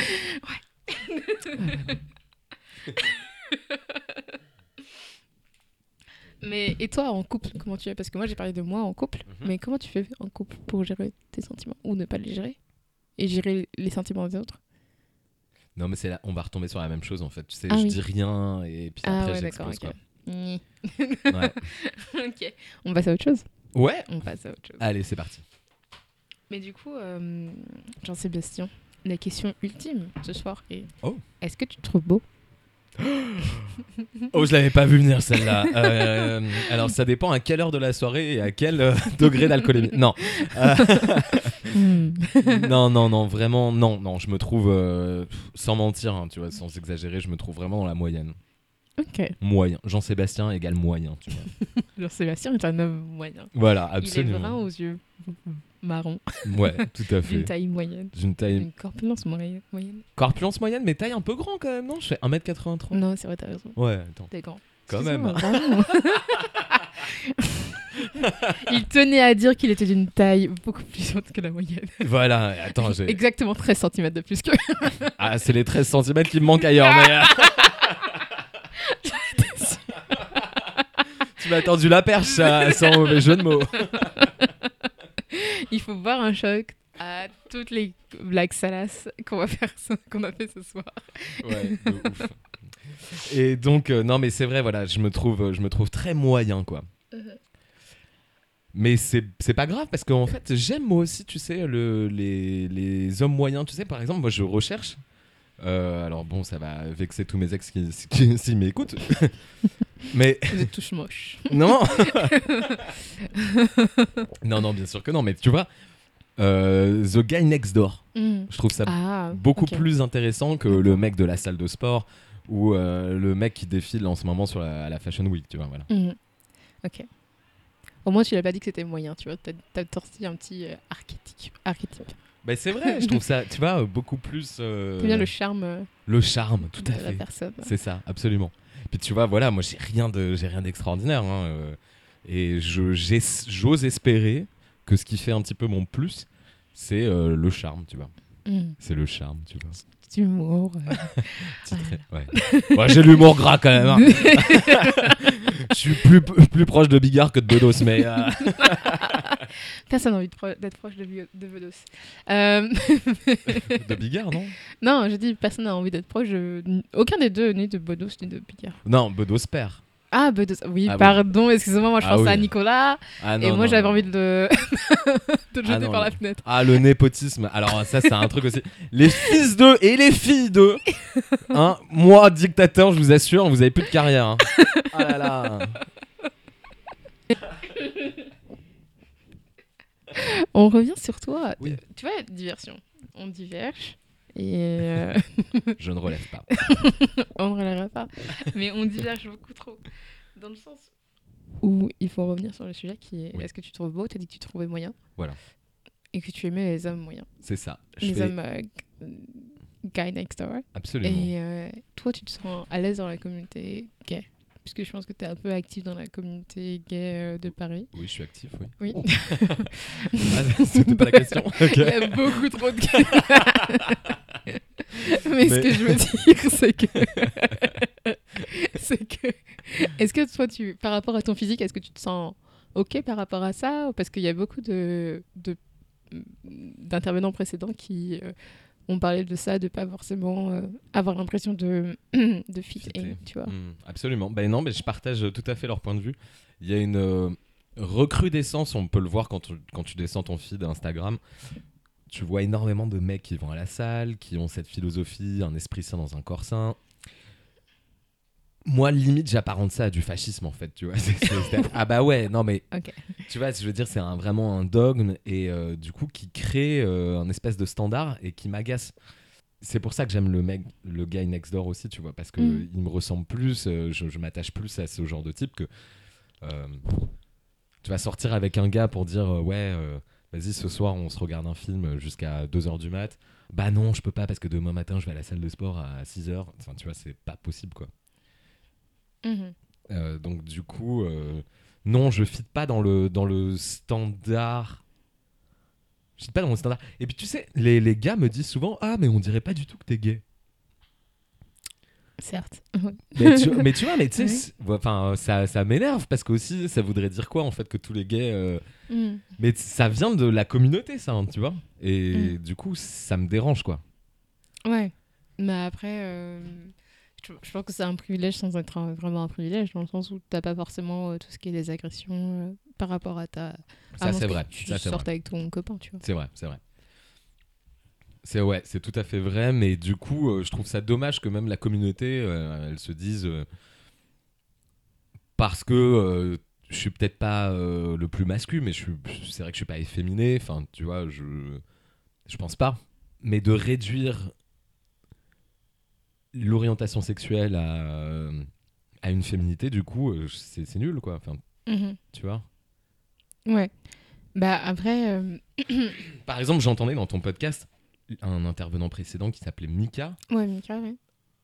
[SPEAKER 1] Mais et toi en couple, comment tu fais Parce que moi j'ai parlé de moi en couple,
[SPEAKER 2] Mhm.
[SPEAKER 1] mais comment tu fais en couple pour gérer tes sentiments ou ne pas les gérer et gérer les sentiments des autres?
[SPEAKER 2] Non, mais c'est là, on va retomber sur la même chose en fait. Tu sais,
[SPEAKER 1] Ah
[SPEAKER 2] je
[SPEAKER 1] oui.
[SPEAKER 2] dis rien et puis
[SPEAKER 1] Ah
[SPEAKER 2] après
[SPEAKER 1] ouais, d'accord,
[SPEAKER 2] j'expose
[SPEAKER 1] ok. Mmh.
[SPEAKER 2] quoi. Ouais. [laughs]
[SPEAKER 1] ok. On passe à autre chose?
[SPEAKER 2] ouais,
[SPEAKER 1] On passe à autre chose.
[SPEAKER 2] allez, c'est parti.
[SPEAKER 1] Mais du coup, euh, Jean-Sébastien, la question ultime ce soir est
[SPEAKER 2] Oh.
[SPEAKER 1] est-ce que tu te trouves beau?
[SPEAKER 2] Oh, je l'avais pas vu venir celle-là. [laughs] Euh, alors, ça dépend à quelle heure de la soirée et à quel euh, degré d'alcoolémie. Non. [laughs]
[SPEAKER 1] Hmm. [laughs]
[SPEAKER 2] non, non, non, vraiment, non, non. Je me trouve, euh, sans mentir, hein, tu vois, sans exagérer, je me trouve vraiment dans la moyenne.
[SPEAKER 1] Ok.
[SPEAKER 2] Moyen. Jean-Sébastien égale moyen, tu vois. [laughs]
[SPEAKER 1] Jean-Sébastien est un homme moyen.
[SPEAKER 2] Voilà,
[SPEAKER 1] Il est
[SPEAKER 2] absolument.
[SPEAKER 1] brun aux yeux marrons,
[SPEAKER 2] Ouais, tout à [laughs] fait.
[SPEAKER 1] d'une taille moyenne,
[SPEAKER 2] D'une taille.
[SPEAKER 1] d'une corpulence moyenne.
[SPEAKER 2] Corpulence moyenne, mais taille un peu grand quand même, non? Je fais 1m83.
[SPEAKER 1] Non, c'est vrai, t'as raison.
[SPEAKER 2] Ouais, attends.
[SPEAKER 1] T'es grand.
[SPEAKER 2] Quand même. [laughs]
[SPEAKER 1] il tenait à dire qu'il était d'une taille beaucoup plus haute que la moyenne.
[SPEAKER 2] Voilà, attends, [laughs] j'ai.
[SPEAKER 1] Exactement 13 cm de plus que. [laughs]
[SPEAKER 2] ah, c'est les 13 cm qui me manquent ailleurs, ah mais. tu m'as tendu la perche, sans mauvais jeu de mots.
[SPEAKER 1] il faut boire un choc à toutes les blagues salaces qu'on a fait ce soir.
[SPEAKER 2] Ouais, de ouf. Et donc euh, non mais c'est vrai voilà, je me trouve je me trouve très moyen quoi. Mais c'est pas grave parce qu'en fait, j'aime moi aussi, tu sais, le, les, les hommes moyens. Tu sais, par exemple, moi, je recherche. euh, alors bon, ça va vexer tous mes ex qui, qui, [laughs] m'écoutent. [laughs] mais
[SPEAKER 1] Vous êtes tous moches. [laughs]
[SPEAKER 2] non Non, non, bien sûr que non. Mais tu vois, euh, The Guy Next Door, je trouve ça
[SPEAKER 1] Ah,
[SPEAKER 2] beaucoup plus intéressant que le mec de la salle de sport ou euh, le mec qui défile en ce moment sur la, à la Fashion Week, tu vois, voilà.
[SPEAKER 1] Mhm. Ok. Au moins, tu l'as pas dit que c'était moyen, tu vois. T'as t'as torsi un petit euh, archétype. archétype.
[SPEAKER 2] Bah, c'est vrai, je trouve ça, tu vois, euh, beaucoup plus... euh,
[SPEAKER 1] bien le charme euh,
[SPEAKER 2] le charme, tout
[SPEAKER 1] de
[SPEAKER 2] à
[SPEAKER 1] la
[SPEAKER 2] fait.
[SPEAKER 1] personne.
[SPEAKER 2] C'est ça, absolument. Puis tu vois, voilà, moi j'ai rien de, j'ai rien d'extraordinaire, hein, euh, et j'ose espérer que ce qui fait un petit peu mon plus, c'est euh, le charme, tu vois.
[SPEAKER 1] Mhm.
[SPEAKER 2] C'est le charme, tu vois.
[SPEAKER 1] Petit humour. euh. [laughs]
[SPEAKER 2] Ouais. Ouais, j'ai l'humour gras quand même. hein. [laughs] Je suis plus, plus proche de Bigard que de Bedos, mais euh, [laughs]
[SPEAKER 1] Personne n'a envie d'être proche de, de Bedos. Euh,
[SPEAKER 2] de Bigard, non?
[SPEAKER 1] Non, je dis personne n'a envie d'être proche. de- Aucun des deux, ni de Bedos ni de Picard.
[SPEAKER 2] Non, Bedos père.
[SPEAKER 1] Ah. Oui,
[SPEAKER 2] Ah oui.
[SPEAKER 1] pardon, excusez-moi, moi je
[SPEAKER 2] Ah
[SPEAKER 1] pensais à. Nicolas.
[SPEAKER 2] Ah,
[SPEAKER 1] et moi j'avais envie de le, [laughs] de le
[SPEAKER 2] Ah,
[SPEAKER 1] jeter
[SPEAKER 2] non,
[SPEAKER 1] par la fenêtre.
[SPEAKER 2] Ah, le népotisme. Alors, ça, c'est un truc aussi. Les fils d'eux et les filles d'eux. Hein, moi, dictateur, je vous assure, vous avez plus de carrière. hein. Ah là là.
[SPEAKER 1] On revient sur toi.
[SPEAKER 2] Oui.
[SPEAKER 1] Tu vois, diversion. On diverge. Et euh, [laughs]
[SPEAKER 2] Je ne relève pas. [laughs]
[SPEAKER 1] on ne relèvera pas. Mais on diverge beaucoup trop. Dans le sens où il faut revenir sur le sujet qui est
[SPEAKER 2] Oui.
[SPEAKER 1] est-ce que tu trouves beau? Tu as dit que tu trouvais moyen.
[SPEAKER 2] Voilà.
[SPEAKER 1] Et que tu aimais les hommes moyens.
[SPEAKER 2] C'est ça. Je
[SPEAKER 1] les
[SPEAKER 2] fais
[SPEAKER 1] hommes euh, guy next door.
[SPEAKER 2] absolument.
[SPEAKER 1] Et euh, toi, tu te sens à l'aise dans la communauté gay? Puisque je pense que tu es un peu actif dans la communauté gay euh, de Paris.
[SPEAKER 2] Oui, je suis actif, oui.
[SPEAKER 1] Oui. [laughs]
[SPEAKER 2] Ah, C'était pas la question. Ok.
[SPEAKER 1] Il y a beaucoup trop de gays. [laughs] Mais, ce que je veux [laughs] dire, c'est que. [laughs] c'est que. Est-ce que toi, tu, par rapport à ton physique, est-ce que tu te sens OK par rapport à ça Parce qu'il y a beaucoup de. de d'intervenants précédents qui euh, ont parlé de ça, de pas forcément euh, avoir l'impression de, [clears throat] de fit in, tu vois.
[SPEAKER 2] Mm, absolument. Ben non, mais je partage tout à fait leur point de vue. Il y a une euh, recrudescence, on peut le voir quand tu, quand tu descends ton feed Instagram. Tu vois énormément de mecs qui vont à la salle, qui ont cette philosophie, un esprit sain dans un corps sain. Moi, limite, j'apparente ça à du fascisme, en fait, tu vois. [laughs] Ah bah ouais, non mais,
[SPEAKER 1] Ok.
[SPEAKER 2] tu vois, je veux dire, c'est vraiment un dogme, et euh, du coup, qui crée euh, un espèce de standard, et qui m'agace. C'est pour ça que j'aime le mec, le guy next door aussi, tu vois, parce que
[SPEAKER 1] Mm.
[SPEAKER 2] il me ressemble plus, euh, je, je m'attache plus à ce genre de type que euh, tu vas sortir avec un gars pour dire ouais, vas-y ce soir on se regarde un film jusqu'à 2h du mat. Bah non, je peux pas parce que demain matin je vais à la salle de sport à 6h. Enfin, tu vois, c'est pas possible quoi.
[SPEAKER 1] Mhm.
[SPEAKER 2] Euh, donc du coup, euh, non, je fit pas dans le, dans le standard. Je fit pas dans le standard. Et puis tu sais, les, les gars me disent souvent Ah, mais on dirait pas du tout que t'es gay.
[SPEAKER 1] Certes.
[SPEAKER 2] Mais tu, mais tu vois, mais tu sais, [laughs]
[SPEAKER 1] Oui.
[SPEAKER 2] ça, ça m'énerve parce que aussi, ça voudrait dire quoi en fait que tous les gays. euh,
[SPEAKER 1] Mhm.
[SPEAKER 2] Mais ça vient de la communauté, ça, hein, tu vois. Et
[SPEAKER 1] Mm.
[SPEAKER 2] du coup, ça me dérange quoi.
[SPEAKER 1] Ouais. Mais après, euh, je, je pense que c'est un privilège sans être un- vraiment un privilège, dans le sens où t'as pas forcément euh, tout ce qui est des agressions par rapport à ta.
[SPEAKER 2] Ça, c'est vrai.
[SPEAKER 1] Tu
[SPEAKER 2] Ça,
[SPEAKER 1] sortes
[SPEAKER 2] vrai.
[SPEAKER 1] avec ton copain, tu vois.
[SPEAKER 2] C'est vrai, c'est vrai. C'est ouais, c'est tout à fait vrai, mais du coup, euh, je trouve ça dommage que même la communauté, euh, elle se dise euh, parce que je suis peut-être pas le plus masculin, mais je c'est vrai que je suis pas efféminé. Enfin, tu vois, je, je pense pas. Mais de réduire l'orientation sexuelle à, à une féminité, du coup, c'est c'est nul, quoi. Enfin,
[SPEAKER 1] Mhm.
[SPEAKER 2] tu vois.
[SPEAKER 1] Ouais. Bah après, [clears throat]
[SPEAKER 2] Par exemple, j'entendais dans ton podcast un intervenant précédent qui s'appelait Mika
[SPEAKER 1] ouais, Mika, ouais.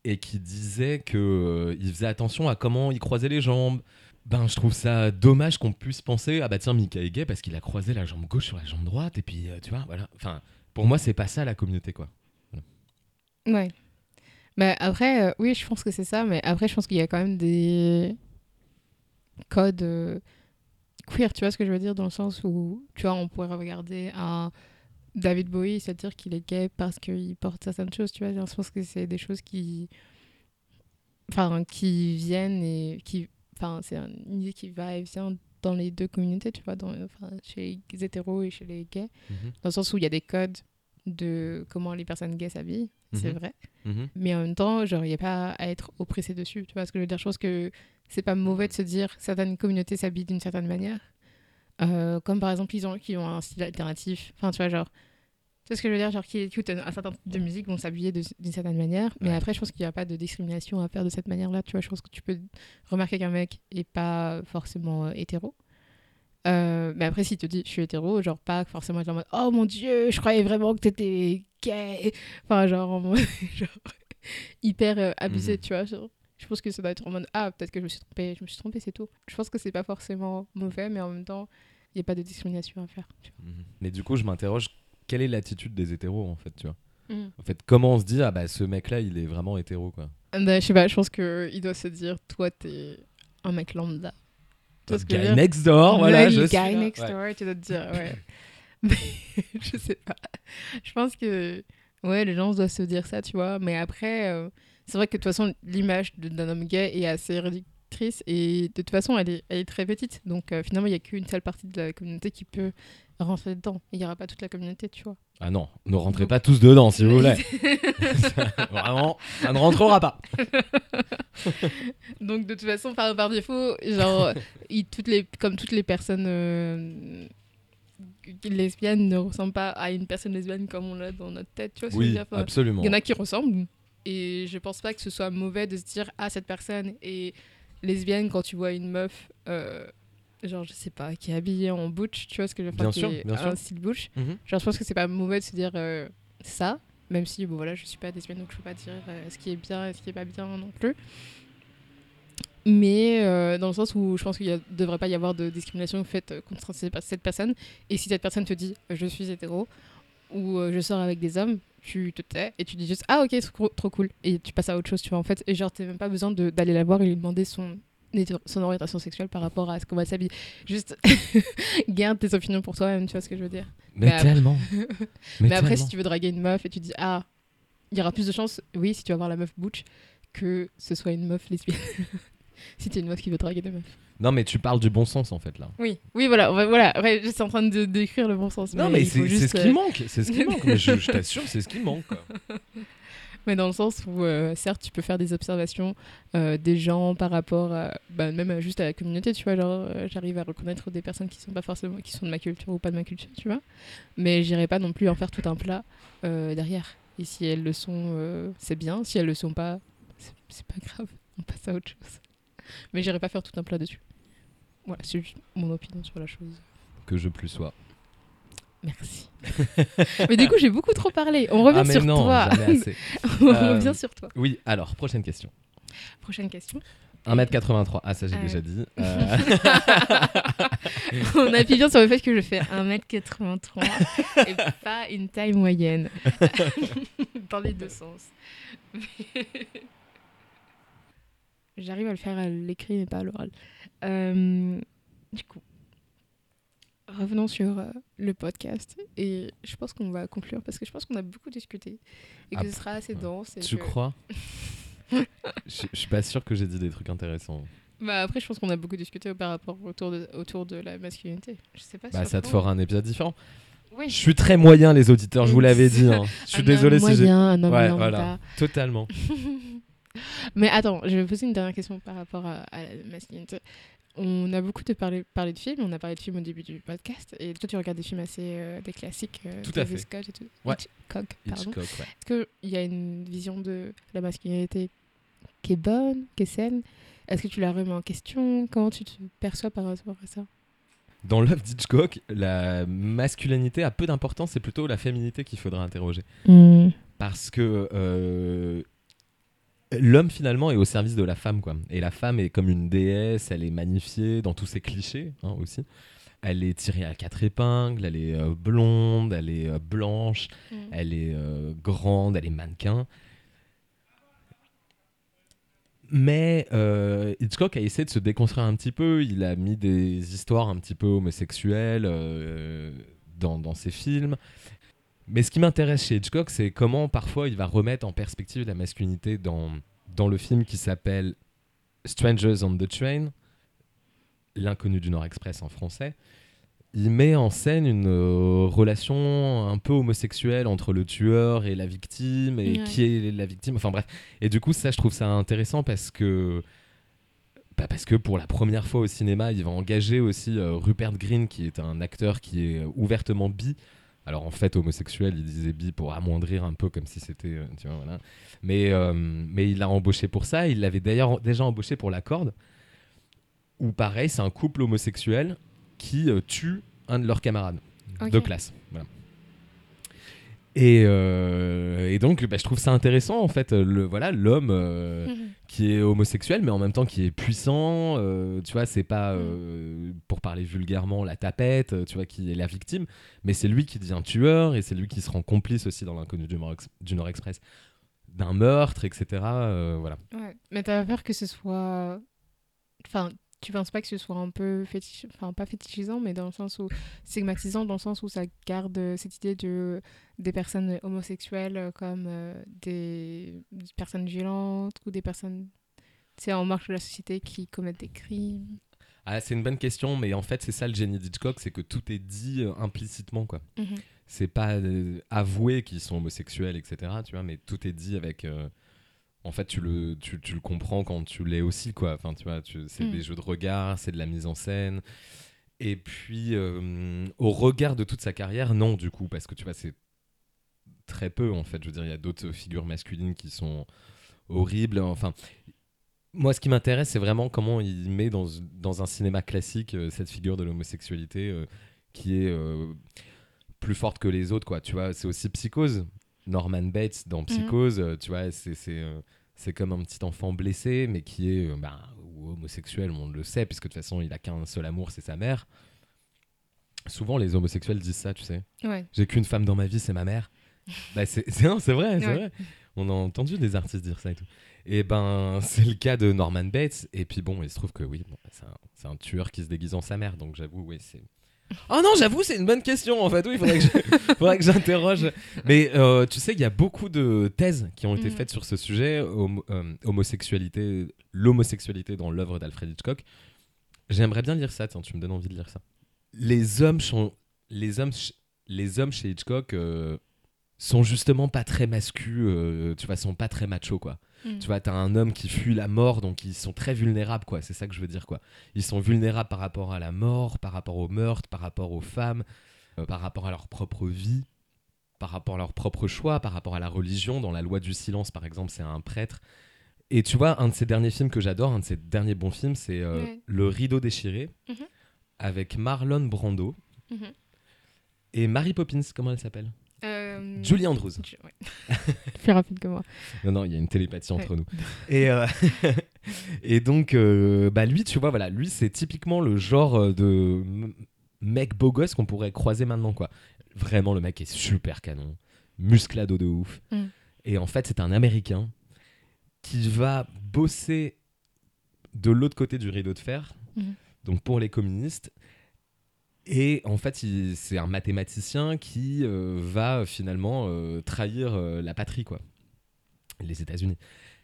[SPEAKER 2] et qui disait que euh, il faisait attention à comment il croisait les jambes. Ben, je trouve ça dommage qu'on puisse penser ah bah tiens Mika est gay parce qu'il a croisé la jambe gauche sur la jambe droite et puis euh, tu vois voilà. Enfin, pour moi c'est pas ça la communauté quoi.
[SPEAKER 1] Ouais. Bah après, euh, oui, je pense que c'est ça, mais après, je pense qu'il y a quand même des. codes queer, tu vois ce que je veux dire, dans le sens où, tu vois, on pourrait regarder un David Bowie, c'est-à-dire qu'il est gay parce qu'il porte certaines choses, tu vois. Je pense que c'est des choses qui, enfin, qui viennent et qui, enfin, c'est une idée qui va et vient dans les deux communautés, tu vois, dans, enfin, chez les hétéros et chez les gays,
[SPEAKER 2] Mhm.
[SPEAKER 1] dans le sens où il y a des codes de comment les personnes gays s'habillent, c'est
[SPEAKER 2] Mhm.
[SPEAKER 1] vrai.
[SPEAKER 2] Mhm.
[SPEAKER 1] Mais en même temps, genre, il n'y a pas à être oppressé dessus. Tu vois ce que je veux dire Je pense que c'est pas mauvais de se dire certaines communautés s'habillent d'une certaine manière. Euh, comme par exemple, ils ont, qui ont un style alternatif. Enfin, tu vois, genre. Tu vois ce que je veux dire? Genre, qui écoutent un, certain type de musique vont s'habiller d'une certaine manière. Mais
[SPEAKER 2] Ouais.
[SPEAKER 1] après, je pense qu'il n'y a pas de discrimination à faire de cette manière-là. Tu vois, je pense que tu peux remarquer qu'un mec est pas forcément euh, hétéro. Euh, mais après, si tu te dis je suis hétéro, genre pas forcément être en mode oh mon dieu, je croyais vraiment que t'étais gay. Enfin, genre, en mode- [laughs] genre hyper euh, abusé,
[SPEAKER 2] Mhm.
[SPEAKER 1] tu vois. genre. je pense que ça doit être en mode ah, peut-être que je me suis trompée, je me suis trompée, c'est tout. Je pense que c'est pas forcément mauvais, mais en même temps, il n'y a pas de discrimination à faire. tu
[SPEAKER 2] Mhm. Mais du coup, je m'interroge, quelle est l'attitude des hétéros en fait, tu vois?
[SPEAKER 1] Vois.
[SPEAKER 2] En fait, comment on se dit, ah bah ce mec-là, il est vraiment hétéro, quoi?
[SPEAKER 1] Bah, je sais pas, je pense qu'il doit se dire toi, t'es un mec lambda. Tu vois ce que
[SPEAKER 2] Guy next door, voilà,
[SPEAKER 1] Le
[SPEAKER 2] je
[SPEAKER 1] guy
[SPEAKER 2] suis là.
[SPEAKER 1] next
[SPEAKER 2] Ouais.
[SPEAKER 1] door, tu dois te dire, ouais. [laughs] Mais [laughs] je sais pas. Je pense que, ouais, les gens doivent se dire ça, tu vois. Mais après, euh, c'est vrai que de toute façon, l'image d'un homme gay est assez et de toute façon, elle est, elle est très petite. Donc euh, finalement, il n'y a qu'une seule partie de la communauté qui peut rentrer dedans. Il n'y aura pas toute la communauté, tu vois.
[SPEAKER 2] Ah non, ne rentrez pas tous dedans, si vous voulez. [laughs] [laughs] Vraiment, ça ne rentrera pas. [laughs]
[SPEAKER 1] Donc de toute façon, par, par défaut, genre, il- toutes les, comme toutes les personnes euh, lesbiennes ne ressemblent pas à une personne lesbienne comme on l'a dans notre tête, tu vois
[SPEAKER 2] Oui, absolument.
[SPEAKER 1] Il y en a qui ressemblent, et je pense pas que ce soit mauvais de se dire ah cette personne est lesbienne quand tu vois une meuf, euh, genre je sais pas, qui est habillée en butch, tu vois ce que je veux dire
[SPEAKER 2] Bien sûr,
[SPEAKER 1] qui est
[SPEAKER 2] bien sûr.
[SPEAKER 1] un style butch.
[SPEAKER 2] Mhm.
[SPEAKER 1] Genre je pense que c'est pas mauvais de se dire euh, ça, même si bon voilà je suis pas lesbienne donc je peux pas dire euh, ce qui est bien et ce qui est pas bien non plus. Mais dans le sens où je pense qu'il ne devrait pas y avoir de discrimination faite contre cette personne. Et si cette personne te dit je suis hétéro ou je sors avec des hommes, tu te tais et tu dis juste ah ok trop, trop cool. Et tu passes à autre chose tu vois en fait. Et genre t'as même pas besoin de- d'aller la voir et lui demander son son orientation sexuelle par rapport à ce qu'on va s'habiller. Juste [laughs] garde tes opinions pour toi-même tu vois ce que je veux dire.
[SPEAKER 2] Mais, [laughs]
[SPEAKER 1] Mais après-
[SPEAKER 2] tellement.
[SPEAKER 1] mais, après, si tu veux draguer une meuf et tu dis ah, il y aura plus de chances, oui, si tu vas voir la meuf butch, que ce soit une meuf lesbienne. [laughs] si t'es une meuf qui veut draguer des meufs.
[SPEAKER 2] Non, mais tu parles du bon sens en fait là.
[SPEAKER 1] Oui, oui, voilà, ouais, voilà. Ouais, je suis en train de décrire le bon sens.
[SPEAKER 2] Non, mais c'est
[SPEAKER 1] juste,
[SPEAKER 2] ce
[SPEAKER 1] euh,
[SPEAKER 2] qui manque. C'est ce qui manque. Mais je, je [laughs] t'assure, c'est ce qui manque. Quoi. [laughs]
[SPEAKER 1] Mais dans le sens où, euh, certes, tu peux faire des observations euh, des gens par rapport à, bah, même juste à la communauté, tu vois. Genre, euh, j'arrive à reconnaître des personnes qui sont pas forcément, qui sont de ma culture ou pas de ma culture, tu vois. Mais j'irai pas non plus en faire tout un plat euh, derrière. Et si elles le sont, euh, c'est bien. Si elles le sont pas, c'est pas grave. On passe à autre chose. Mais j'irai pas faire tout un plat dessus. Voilà, c'est juste mon opinion sur la chose.
[SPEAKER 2] Que je plus sois.
[SPEAKER 1] Merci. [laughs] mais du coup, j'ai beaucoup trop parlé. On revient
[SPEAKER 2] ah, mais
[SPEAKER 1] sur
[SPEAKER 2] non,
[SPEAKER 1] toi.
[SPEAKER 2] assez. [laughs]
[SPEAKER 1] On
[SPEAKER 2] Euh,
[SPEAKER 1] revient sur toi.
[SPEAKER 2] Oui, alors, prochaine question.
[SPEAKER 1] Prochaine question.
[SPEAKER 2] 1m83. Ah, ça, j'ai
[SPEAKER 1] Euh.
[SPEAKER 2] déjà dit. [laughs] Euh,
[SPEAKER 1] On appuie bien sur le fait que je fais 1m83 et pas une taille moyenne. Dans les deux sens. J'arrive à le faire à l'écrit mais pas à l'oral. Euh, du coup, revenons sur euh, le podcast et je pense qu'on va conclure parce que je pense qu'on a beaucoup discuté et que
[SPEAKER 2] Ah,
[SPEAKER 1] ce sera assez dense. et
[SPEAKER 2] tu
[SPEAKER 1] que-
[SPEAKER 2] crois? [laughs] Je, je suis pas sûr que j'ai dit des trucs intéressants.
[SPEAKER 1] Bah après, je pense qu'on a beaucoup discuté par rapport autour de, autour de la masculinité. Je sais pas
[SPEAKER 2] Bah, ça te fera un épisode différent.
[SPEAKER 1] Oui.
[SPEAKER 2] Je suis très moyen, les auditeurs, je vous l'avais dit. hein. Je suis désolé si j'ai.
[SPEAKER 1] moyen, un homme
[SPEAKER 2] Ouais, voilà. Totalement. [laughs]
[SPEAKER 1] Mais attends, je vais poser une dernière question par rapport à, à la masculinité. On a beaucoup de parlé, parlé de films, on a parlé de films au début du podcast, et toi tu regardes des films assez euh, des classiques, euh,
[SPEAKER 2] Tout à fait.
[SPEAKER 1] Scott et tout.
[SPEAKER 2] Ouais.
[SPEAKER 1] Hitchcock, pardon.
[SPEAKER 2] Ouais.
[SPEAKER 1] Est-ce qu'il y a une vision de la masculinité qui est bonne, qui est saine? Est-ce que tu la remets en question? Comment tu te perçois par rapport à ça?
[SPEAKER 2] Dans l'œuvre d'Hitchcock, la masculinité a peu d'importance, c'est plutôt la féminité qu'il faudra interroger. Parce que euh, l'homme finalement est au service de la femme, quoi. Et la femme est comme une déesse, elle est magnifiée dans tous ses clichés hein, aussi. Elle est tirée à quatre épingles, elle est euh, blonde, elle est euh, blanche, elle est euh, grande, elle est mannequin. Mais Hitchcock a essayé de se déconstruire un petit peu. Il a mis des histoires un petit peu homosexuelles dans, dans ses films. Mais ce qui m'intéresse chez Hitchcock, c'est comment parfois il va remettre en perspective la masculinité dans, dans le film qui s'appelle Strangers on the Train, L'inconnu du Nord Express en français. Il met en scène une euh, relation un peu homosexuelle entre le tueur et la victime, et
[SPEAKER 1] Ouais.
[SPEAKER 2] qui est la victime. Enfin bref. Et du coup, ça, je trouve ça intéressant parce que. bah, parce que pour la première fois au cinéma, il va engager aussi euh, Rupert Green, qui est un acteur qui est ouvertement bi. Alors en fait, homosexuel, il disait bi pour amoindrir un peu comme si c'était. euh, tu vois, voilà. Mais, euh, mais il l'a embauché pour ça. Il l'avait d'ailleurs déjà embauché pour La Corde. Où pareil, c'est un couple homosexuel qui euh, tue un de leurs camarades de classe. Voilà. Et, euh, et donc, bah, je trouve ça intéressant en fait. Le voilà, l'homme euh,
[SPEAKER 1] Mhm.
[SPEAKER 2] qui est homosexuel, mais en même temps qui est puissant. euh, tu vois, c'est pas euh, pour parler vulgairement la tapette, euh, tu vois, qui est la victime, mais c'est lui qui devient tueur et c'est lui qui se rend complice aussi dans l'inconnu du, Nord Ex- du Nord Express d'un meurtre, etc. euh, voilà.
[SPEAKER 1] Ouais. Mais t'as peur que ce soit. Enfin, tu penses pas que ce soit un peu fétiche. Enfin, pas fétichisant, mais dans le sens où. stigmatisant, dans le sens où ça garde euh, cette idée de des personnes homosexuelles comme euh, des... des personnes violentes ou des personnes. C'est en marche de la société qui commettent des crimes.
[SPEAKER 2] Ah, c'est une bonne question, mais en fait, c'est ça le génie d'Hitchcock, c'est que tout est dit euh, implicitement, quoi.
[SPEAKER 1] Mhm.
[SPEAKER 2] c'est pas euh, avoué qu'ils sont homosexuels, etc. Tu vois, mais tout est dit avec. En fait, tu le, tu, tu le comprends quand tu l'es aussi, quoi. Enfin, tu vois, tu- c'est
[SPEAKER 1] Mm.
[SPEAKER 2] des jeux de regard, c'est de la mise en scène. Et puis, euh, au regard de toute sa carrière, non, du coup, parce que tu vois, c'est très peu, en fait. Je veux dire, il y a d'autres figures masculines qui sont horribles. Enfin, moi, ce qui m'intéresse, c'est vraiment comment il met dans, dans un cinéma classique euh, cette figure de l'homosexualité euh, qui est plus forte que les autres, quoi. Tu vois, c'est aussi Psychose. Norman Bates dans Psychose, euh, tu vois, c'est c'est euh, c'est comme un petit enfant blessé, mais qui est euh, bah, homosexuel, on le sait, puisque de toute façon, il a qu'un seul amour, c'est sa mère. Souvent, les homosexuels disent ça, tu sais.
[SPEAKER 1] Ouais.
[SPEAKER 2] J'ai qu'une femme dans ma vie, c'est ma mère. [laughs] bah, c'est c'est- vrai, c'est
[SPEAKER 1] Ouais.
[SPEAKER 2] vrai. On a entendu des artistes dire ça et tout. Et ben, c'est le cas de Norman Bates. Et puis bon, il se trouve que oui, bon, c'est un, c'est un tueur qui se déguise en sa mère. Donc j'avoue, oui, c'est. Oh non, j'avoue, c'est une bonne question en fait. Oui, il [laughs] faudrait que j'interroge. Mais euh, tu sais, il y a beaucoup de thèses qui ont été
[SPEAKER 1] Mhm.
[SPEAKER 2] faites sur ce sujet, euh, homosexualité, l'homosexualité dans l'œuvre d'Alfred Hitchcock. J'aimerais bien lire ça, tiens, tu me donnes envie de lire ça. Les hommes, sont, les hommes, les hommes chez Hitchcock euh, sont justement pas très masculins, tu vois, sont pas très machos, quoi.
[SPEAKER 1] Mhm.
[SPEAKER 2] Tu vois, t'as un homme qui fuit la mort, donc ils sont très vulnérables, quoi. C'est ça que je veux dire, quoi. Ils sont vulnérables par rapport à la mort, par rapport au meurtre, par rapport aux femmes, euh, par rapport à leur propre vie, par rapport à leur propre choix, par rapport à la religion. Dans La Loi du silence, par exemple, c'est un prêtre. Et tu vois, un de ses derniers films que j'adore, un de ses derniers bons films, c'est euh. Le Rideau déchiré,
[SPEAKER 1] Mhm.
[SPEAKER 2] avec Marlon Brando
[SPEAKER 1] Mhm.
[SPEAKER 2] et Mary Poppins, comment elle s'appelle?
[SPEAKER 1] Euh,
[SPEAKER 2] Julie Andrews.
[SPEAKER 1] Ouais. [laughs] Plus rapide que moi.
[SPEAKER 2] Non, non, il y a une télépathie entre
[SPEAKER 1] Ouais.
[SPEAKER 2] nous. [laughs] Et, euh, [laughs] et donc, euh, bah lui, tu vois, voilà, lui, c'est typiquement le genre euh, de mec beau gosse qu'on pourrait croiser maintenant, quoi. Vraiment, le mec est super canon, musclado de ouf.
[SPEAKER 1] Mm.
[SPEAKER 2] Et en fait, c'est un Américain qui va bosser de l'autre côté du rideau de fer,
[SPEAKER 1] Mhm.
[SPEAKER 2] donc pour les communistes. Et en fait, c'est un mathématicien qui euh, va finalement euh, trahir euh, la patrie, quoi. Les États-Unis.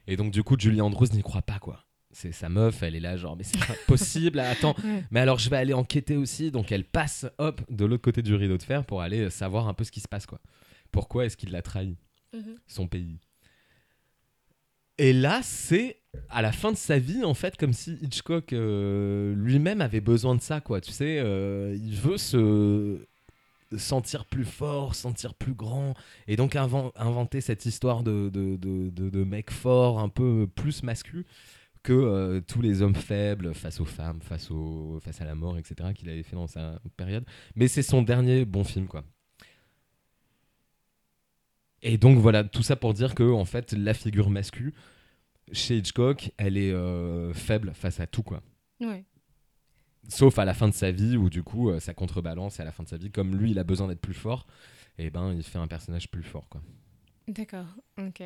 [SPEAKER 2] Et donc, du coup, Julie Andrews n'y croit pas, quoi. C'est sa meuf, elle est là, genre, mais c'est pas [laughs] possible, attends.
[SPEAKER 1] Ouais.
[SPEAKER 2] Mais alors, je vais aller enquêter aussi. Donc, elle passe, hop, de l'autre côté du rideau de fer pour aller savoir un peu ce qui se passe, quoi. Pourquoi est-ce qu'il l'a trahi,
[SPEAKER 1] Mhm.
[SPEAKER 2] son pays? Et là, c'est à la fin de sa vie, en fait, comme si Hitchcock euh, lui-même avait besoin de ça, quoi. Tu sais, euh, il veut se sentir plus fort, sentir plus grand, et donc inven- inventer cette histoire de, de- de mec fort, un peu plus masculin que euh, tous les hommes faibles face aux femmes, face, au, face à la mort, etc., qu'il avait fait dans sa période. Mais c'est son dernier bon film, quoi. Et donc voilà, tout ça pour dire que en fait, la figure masculine chez Hitchcock, elle est euh, faible face à tout, quoi.
[SPEAKER 1] Ouais.
[SPEAKER 2] Sauf à la fin de sa vie, où du coup, euh, ça contrebalance, et à la fin de sa vie, comme lui, il a besoin d'être plus fort, et ben, il fait un personnage plus fort, quoi.
[SPEAKER 1] D'accord, ok.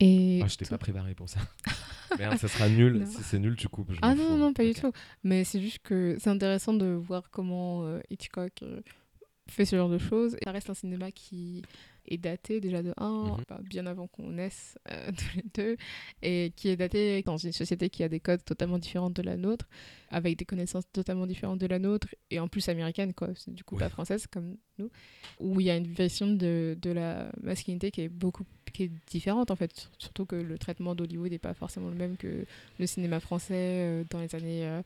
[SPEAKER 1] Et
[SPEAKER 2] Ah, je t'ai pas préparé pour ça. [laughs] Merde, ça sera nul.
[SPEAKER 1] Non.
[SPEAKER 2] Si c'est nul, tu coupes. je
[SPEAKER 1] Ah non,
[SPEAKER 2] fous.
[SPEAKER 1] non, pas du tout. Mais c'est juste que c'est intéressant de voir comment euh, Hitchcock euh, fait ce genre de choses. Ça reste un cinéma qui est daté déjà de 1,
[SPEAKER 2] Mhm.
[SPEAKER 1] bien avant qu'on naisse euh, [laughs] tous les deux, et qui est daté dans une société qui a des codes totalement différents de la nôtre, avec des connaissances totalement différentes de la nôtre, et en plus américaine, quoi. C'est du coup
[SPEAKER 2] Ouais.
[SPEAKER 1] pas française comme nous, où il y a une version de, de la masculinité qui est beaucoup qui est différente en fait, surtout que le traitement d'Hollywood n'est pas forcément le même que le cinéma français euh, dans les années euh,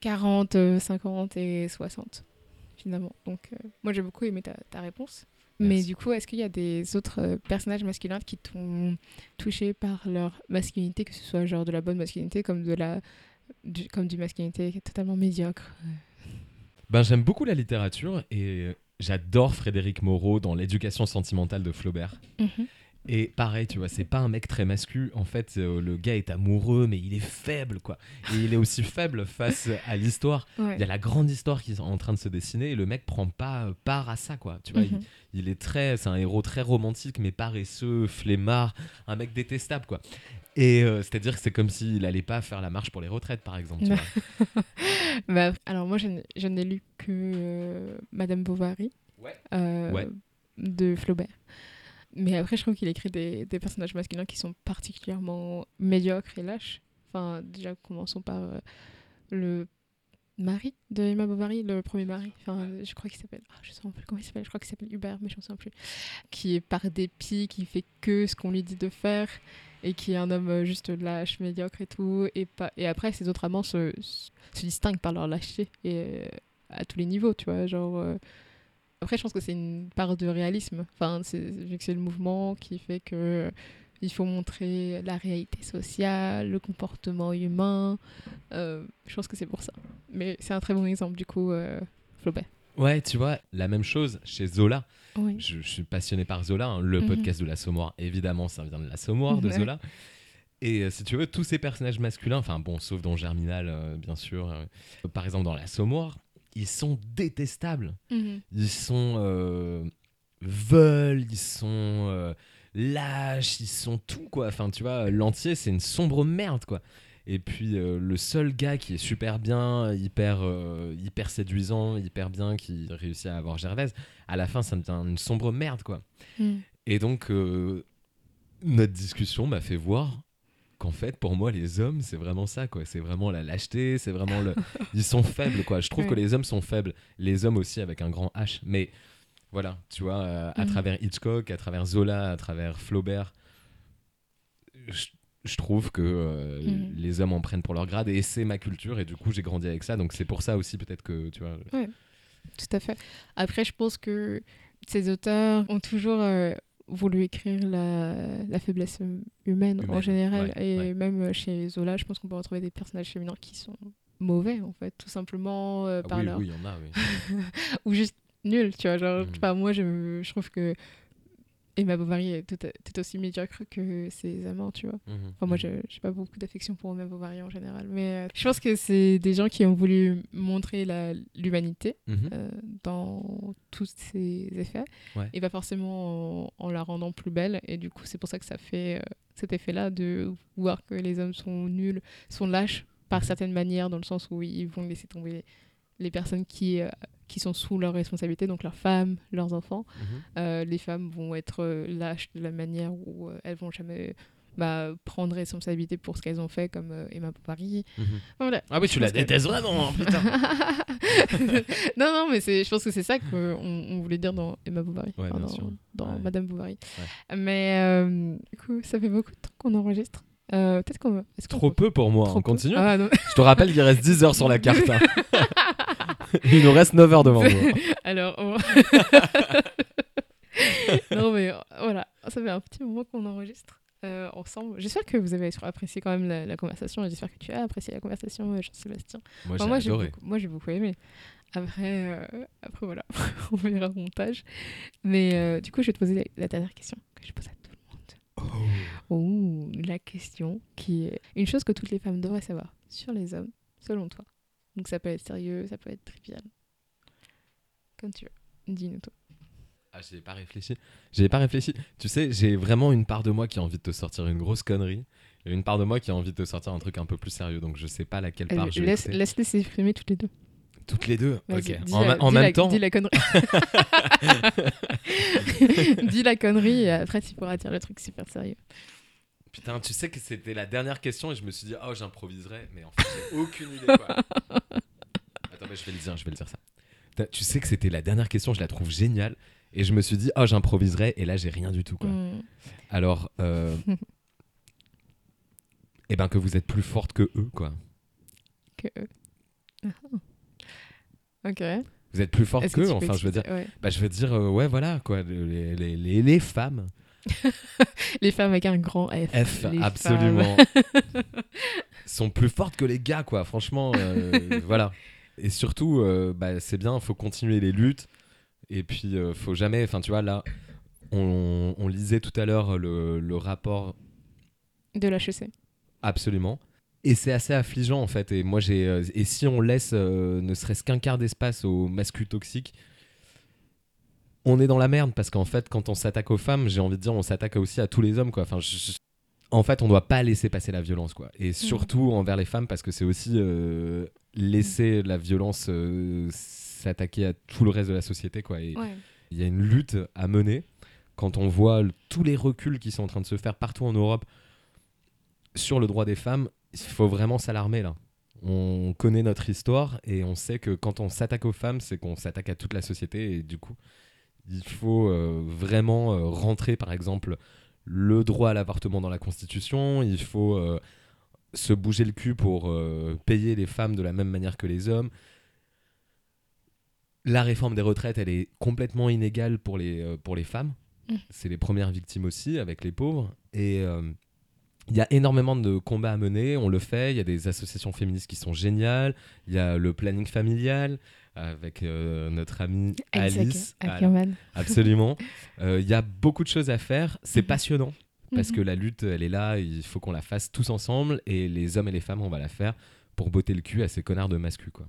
[SPEAKER 1] 40, euh, 50 et 60 finalement. Donc euh, moi j'ai beaucoup aimé ta, ta réponse. Mais
[SPEAKER 2] Merci.
[SPEAKER 1] du coup, est-ce qu'il y a des autres euh, personnages masculins qui t'ont touché par leur masculinité, que ce soit genre de la bonne masculinité comme de la du, comme du masculinité totalement médiocre?
[SPEAKER 2] Ben, j'aime beaucoup la littérature et j'adore Frédéric Moreau dans L'éducation sentimentale de Flaubert. Et pareil, tu vois, c'est pas un mec très masculin. En fait, euh, le gars est amoureux, mais il est faible, quoi. Et il est aussi faible face à l'histoire.
[SPEAKER 1] Ouais.
[SPEAKER 2] Il y a la grande histoire qui est en train de se dessiner et le mec prend pas euh, part à ça, quoi. Tu vois, il-
[SPEAKER 1] Mhm.
[SPEAKER 2] il, est très, c'est un héros très romantique, mais paresseux, flemmard, un mec détestable, quoi. Et euh, c'est-à-dire que c'est comme s'il allait pas faire la marche pour les retraites, par exemple. tu [laughs] vois.
[SPEAKER 1] Bah, alors moi, je, n'ai lu que euh, Madame Bovary
[SPEAKER 2] Ouais. Ouais.
[SPEAKER 1] de Flaubert. Mais après, je trouve qu'il écrit des, des personnages masculins qui sont particulièrement médiocres et lâches. Enfin, déjà, commençons par euh, le mari de Emma Bovary, le premier mari. Enfin, je crois qu'il s'appelle. ah, je ne sais plus comment il s'appelle. Je crois qu'il s'appelle Hubert, mais je ne souviens plus. Qui est par dépit, qui fait que ce qu'on lui dit de faire et qui est un homme euh, juste lâche, médiocre et tout. Et, pas... et après, ses autres amants se, se distinguent par leur lâcheté et euh, à tous les niveaux, tu vois. Genre, euh, Après, je pense que c'est une part de réalisme. Enfin, c'est, vu que c'est le mouvement qui fait que euh, il faut montrer la réalité sociale, le comportement humain. Euh, je pense que c'est pour ça. Mais c'est un très bon exemple, du coup, euh, Flaubert.
[SPEAKER 2] Ouais, tu vois, la même chose chez Zola.
[SPEAKER 1] Oui.
[SPEAKER 2] Je, je suis passionné par Zola. hein. Le
[SPEAKER 1] Mhm.
[SPEAKER 2] podcast de l'Assommoir, évidemment, ça vient de l'Assommoir, de
[SPEAKER 1] Ouais.
[SPEAKER 2] Zola. Et euh, si tu veux, tous ces personnages masculins, enfin bon, sauf dans Germinal, bien sûr, par exemple dans l'Assommoir, ils sont détestables.
[SPEAKER 1] Mhm.
[SPEAKER 2] Ils sont euh, veulent, ils sont euh, lâches, ils sont tout quoi. Enfin, tu vois, l'entier c'est une sombre merde quoi. Et puis euh, le seul gars qui est super bien, hyper, euh, hyper séduisant, hyper bien, qui réussit à avoir Gervaise, à la fin ça devient une sombre merde quoi.
[SPEAKER 1] Mhm.
[SPEAKER 2] Et donc notre discussion m'a fait voir qu'en fait pour moi les hommes c'est vraiment ça quoi. C'est vraiment la lâcheté, c'est vraiment le... [laughs] ils sont faibles quoi. Je trouve
[SPEAKER 1] Ouais.
[SPEAKER 2] que les hommes sont faibles, les hommes aussi avec un grand H. Mais voilà, tu vois, euh, à
[SPEAKER 1] Mhm.
[SPEAKER 2] travers Hitchcock, à travers Zola, à travers Flaubert, je, je trouve que euh,
[SPEAKER 1] Mhm.
[SPEAKER 2] les hommes en prennent pour leur grade et c'est ma culture et du coup j'ai grandi avec ça. Donc c'est pour ça aussi peut-être que tu vois.
[SPEAKER 1] Tout à fait. Après, je pense que ces auteurs ont toujours euh, voulu écrire la, la faiblesse hum- humaine, en général.
[SPEAKER 2] ouais,
[SPEAKER 1] et
[SPEAKER 2] ouais.
[SPEAKER 1] même euh, chez Zola, je pense qu'on peut retrouver des personnages féminins qui sont mauvais, en fait, tout simplement euh,
[SPEAKER 2] Ah
[SPEAKER 1] par
[SPEAKER 2] oui,
[SPEAKER 1] leur...
[SPEAKER 2] oui, il y en a, oui. [laughs]
[SPEAKER 1] Ou juste nuls, tu vois. Genre, enfin, moi, je, je trouve que Emma Bovary est tout, tout aussi médiocre que ses amants, tu vois.
[SPEAKER 2] Mhm,
[SPEAKER 1] Enfin, moi,
[SPEAKER 2] mhm.
[SPEAKER 1] je n'ai pas beaucoup d'affection pour Emma Bovary en général. Mais euh, je pense que c'est des gens qui ont voulu montrer l'humanité
[SPEAKER 2] Mhm.
[SPEAKER 1] euh, dans tous ses effets
[SPEAKER 2] Ouais.
[SPEAKER 1] et pas forcément en, en la rendant plus belle et du coup c'est pour ça que ça fait euh, cet effet là de voir que les hommes sont nuls sont lâches par certaines manières dans le sens où ils vont laisser tomber les personnes qui, qui sont sous leur responsabilité donc leurs femmes leurs enfants
[SPEAKER 2] Mhm.
[SPEAKER 1] Euh, les femmes vont être euh, lâches de la manière où euh, elles vont jamais bah, prendre responsabilité pour ce qu'elles ont fait comme euh, Emma Bovary
[SPEAKER 2] Mhm.
[SPEAKER 1] voilà
[SPEAKER 2] Ah oui,
[SPEAKER 1] Je
[SPEAKER 2] tu la
[SPEAKER 1] que-
[SPEAKER 2] détestes vraiment, hein, putain. [laughs]
[SPEAKER 1] non, non, mais je pense que c'est ça qu'on on voulait dire dans Emma Bovary,
[SPEAKER 2] Ouais,
[SPEAKER 1] enfin,
[SPEAKER 2] bien
[SPEAKER 1] dans,
[SPEAKER 2] sûr.
[SPEAKER 1] dans
[SPEAKER 2] Ouais.
[SPEAKER 1] Madame Bovary. Mais euh, du coup, ça fait beaucoup de temps qu'on enregistre. Euh, peut-être qu'on va.
[SPEAKER 2] Trop
[SPEAKER 1] peut-
[SPEAKER 2] peu pour moi.
[SPEAKER 1] Trop
[SPEAKER 2] On continue
[SPEAKER 1] Ah, non.
[SPEAKER 2] Je te rappelle qu'il reste 10 heures sur la [laughs] carte. hein. [laughs] Il nous reste 9 heures devant nous. [laughs]
[SPEAKER 1] Alors, on- [laughs] non, mais voilà, ça fait un petit moment qu'on enregistre euh, ensemble. J'espère que vous avez apprécié quand même la, la conversation et j'espère que tu as apprécié la conversation, euh, Jean-Sébastien.
[SPEAKER 2] Moi,
[SPEAKER 1] Enfin,
[SPEAKER 2] j'ai
[SPEAKER 1] beaucoup, moi, j'ai beaucoup aimé. Après, euh, après voilà, on verra le montage. Mais euh, du coup, je vais te poser la, la dernière question que je pose à tout le monde. Oh, la question qui est une chose que toutes les femmes devraient savoir sur les hommes, selon toi. Donc ça peut être sérieux, ça peut être trivial. Comme tu veux. Dis-nous toi.
[SPEAKER 2] Ah, j'y ai pas réfléchi. J'y ai pas réfléchi. Tu sais, j'ai vraiment une part de moi qui a envie de te sortir une grosse connerie. Et une part de moi qui a envie de te sortir un truc un peu plus sérieux. Donc je sais pas laquelle part je vais
[SPEAKER 1] laisse,
[SPEAKER 2] écouter.
[SPEAKER 1] laisse-les s'exprimer toutes les deux.
[SPEAKER 2] Toutes les deux Ok. En,
[SPEAKER 1] la-
[SPEAKER 2] en même
[SPEAKER 1] la-
[SPEAKER 2] temps.
[SPEAKER 1] Dis la connerie. [laughs] [laughs] dis la connerie et après tu pourras dire le truc super sérieux.
[SPEAKER 2] Putain, tu sais que c'était la dernière question et je me suis dit, oh, j'improviserai. Mais en fait, j'ai aucune idée, quoi. [laughs] Attends, mais je vais le dire, je vais le dire ça. T'as- Tu sais que c'était la dernière question, je la trouve géniale. Et je me suis dit, oh, j'improviserai. Et là, j'ai rien du tout, quoi.
[SPEAKER 1] Hmm.
[SPEAKER 2] Alors, euh... [laughs] eh ben, que vous êtes plus forte que eux, quoi.
[SPEAKER 1] Que... [laughs] ok.
[SPEAKER 2] Vous êtes plus forte
[SPEAKER 1] Est-ce que
[SPEAKER 2] qu'eux,
[SPEAKER 1] tu peux
[SPEAKER 2] enfin, je veux dire.
[SPEAKER 1] expliquer- ouais.
[SPEAKER 2] Bah, je veux dire, euh, ouais, voilà, quoi. Les, les, les, les femmes. [laughs]
[SPEAKER 1] Les femmes avec un grand F.
[SPEAKER 2] F,
[SPEAKER 1] Les
[SPEAKER 2] absolument. [laughs] sont plus fortes que les gars, quoi. Franchement, euh, [laughs] voilà. Et surtout, euh, bah, c'est bien, faut continuer les luttes. Et puis, euh, faut jamais. Enfin, tu vois, là, on, on lisait tout à l'heure le, le rapport
[SPEAKER 1] De l'HEC.
[SPEAKER 2] Absolument. Et c'est assez affligeant en fait. Et moi j'ai et si on laisse euh, ne serait-ce qu'un quart d'espace aux masculins toxiques, on est dans la merde parce qu'en fait quand on s'attaque aux femmes, j'ai envie de dire on s'attaque aussi à tous les hommes quoi. Enfin, je- je- en fait on doit pas laisser passer la violence quoi. Et surtout envers les femmes parce que c'est aussi euh, laisser la violence euh, s'attaquer à tout le reste de la société quoi. Et
[SPEAKER 1] Ouais.
[SPEAKER 2] il y a une lutte à mener quand on voit tous les reculs qui sont en train de se faire partout en Europe sur le droit des femmes. Il faut vraiment s'alarmer là. On connaît notre histoire et on sait que quand on s'attaque aux femmes, c'est qu'on s'attaque à toute la société et du coup, il faut euh, vraiment euh, rentrer par exemple le droit à l'avortement dans la Constitution. Il faut euh, se bouger le cul pour payer les femmes de la même manière que les hommes. La réforme des retraites, elle est complètement inégale pour les, pour les femmes.
[SPEAKER 1] Mm.
[SPEAKER 2] C'est les premières victimes aussi, avec les pauvres. Et il y a énormément de combats à mener, on le fait. Il y a des associations féministes qui sont géniales. Il y a le planning familial avec euh, notre amie Alice.
[SPEAKER 1] Ackerman.
[SPEAKER 2] Absolument. [laughs] Euh, Il y a beaucoup de choses à faire. C'est
[SPEAKER 1] Mhm.
[SPEAKER 2] passionnant parce
[SPEAKER 1] Mhm.
[SPEAKER 2] que la lutte, elle est là. Il faut qu'on la fasse tous ensemble. Et les hommes et les femmes, on va la faire pour botter le cul à ces connards de mascu, quoi.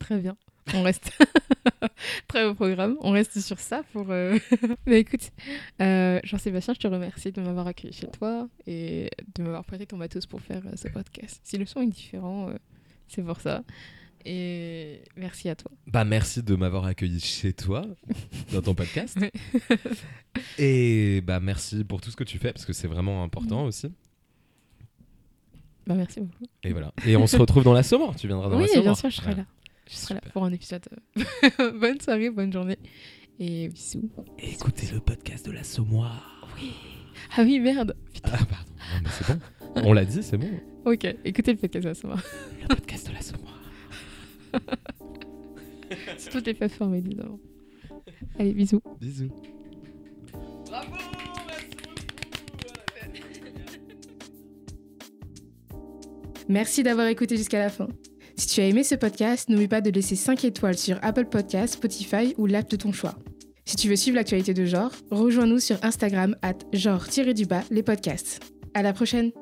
[SPEAKER 1] Très bien. On reste [laughs] très beau programme. On reste sur ça pour. euh, [laughs] Mais écoute, euh, Jean-Sébastien, je te remercie de m'avoir accueilli chez toi et de m'avoir prêté ton matos pour faire euh, ce podcast. Si le son est différent, euh, c'est pour ça. Et merci à toi.
[SPEAKER 2] Bah merci de m'avoir accueilli chez toi [laughs] dans ton podcast. [laughs] Et bah merci pour tout ce que tu fais parce que c'est vraiment important aussi.
[SPEAKER 1] Bah, merci beaucoup.
[SPEAKER 2] Et voilà. Et on se retrouve dans la. Tu viendras dans
[SPEAKER 1] oui,
[SPEAKER 2] la Saumur.
[SPEAKER 1] bien sûr, je serai
[SPEAKER 2] Voilà.
[SPEAKER 1] là. Je serai là pour un épisode. [laughs] bonne soirée, bonne journée et bisous.
[SPEAKER 2] Écoutez le podcast de la Saumoire.
[SPEAKER 1] Ah oui, merde.
[SPEAKER 2] Ah pardon. Non, mais c'est bon. On l'a dit, c'est bon.
[SPEAKER 1] Ok, écoutez le podcast à ce moment.
[SPEAKER 2] Le podcast de la Saumoire. [laughs]
[SPEAKER 1] Sur toutes les plateformes, évidemment. Allez, bisous.
[SPEAKER 2] Bisous.
[SPEAKER 1] Merci d'avoir écouté jusqu'à la fin. Si tu as aimé ce podcast, n'oublie pas de laisser 5 étoiles sur Apple Podcasts, Spotify ou l'app de ton choix. Si tu veux suivre l'actualité de genre, rejoins-nous sur Instagram at genre-du-bas les podcasts. À la prochaine!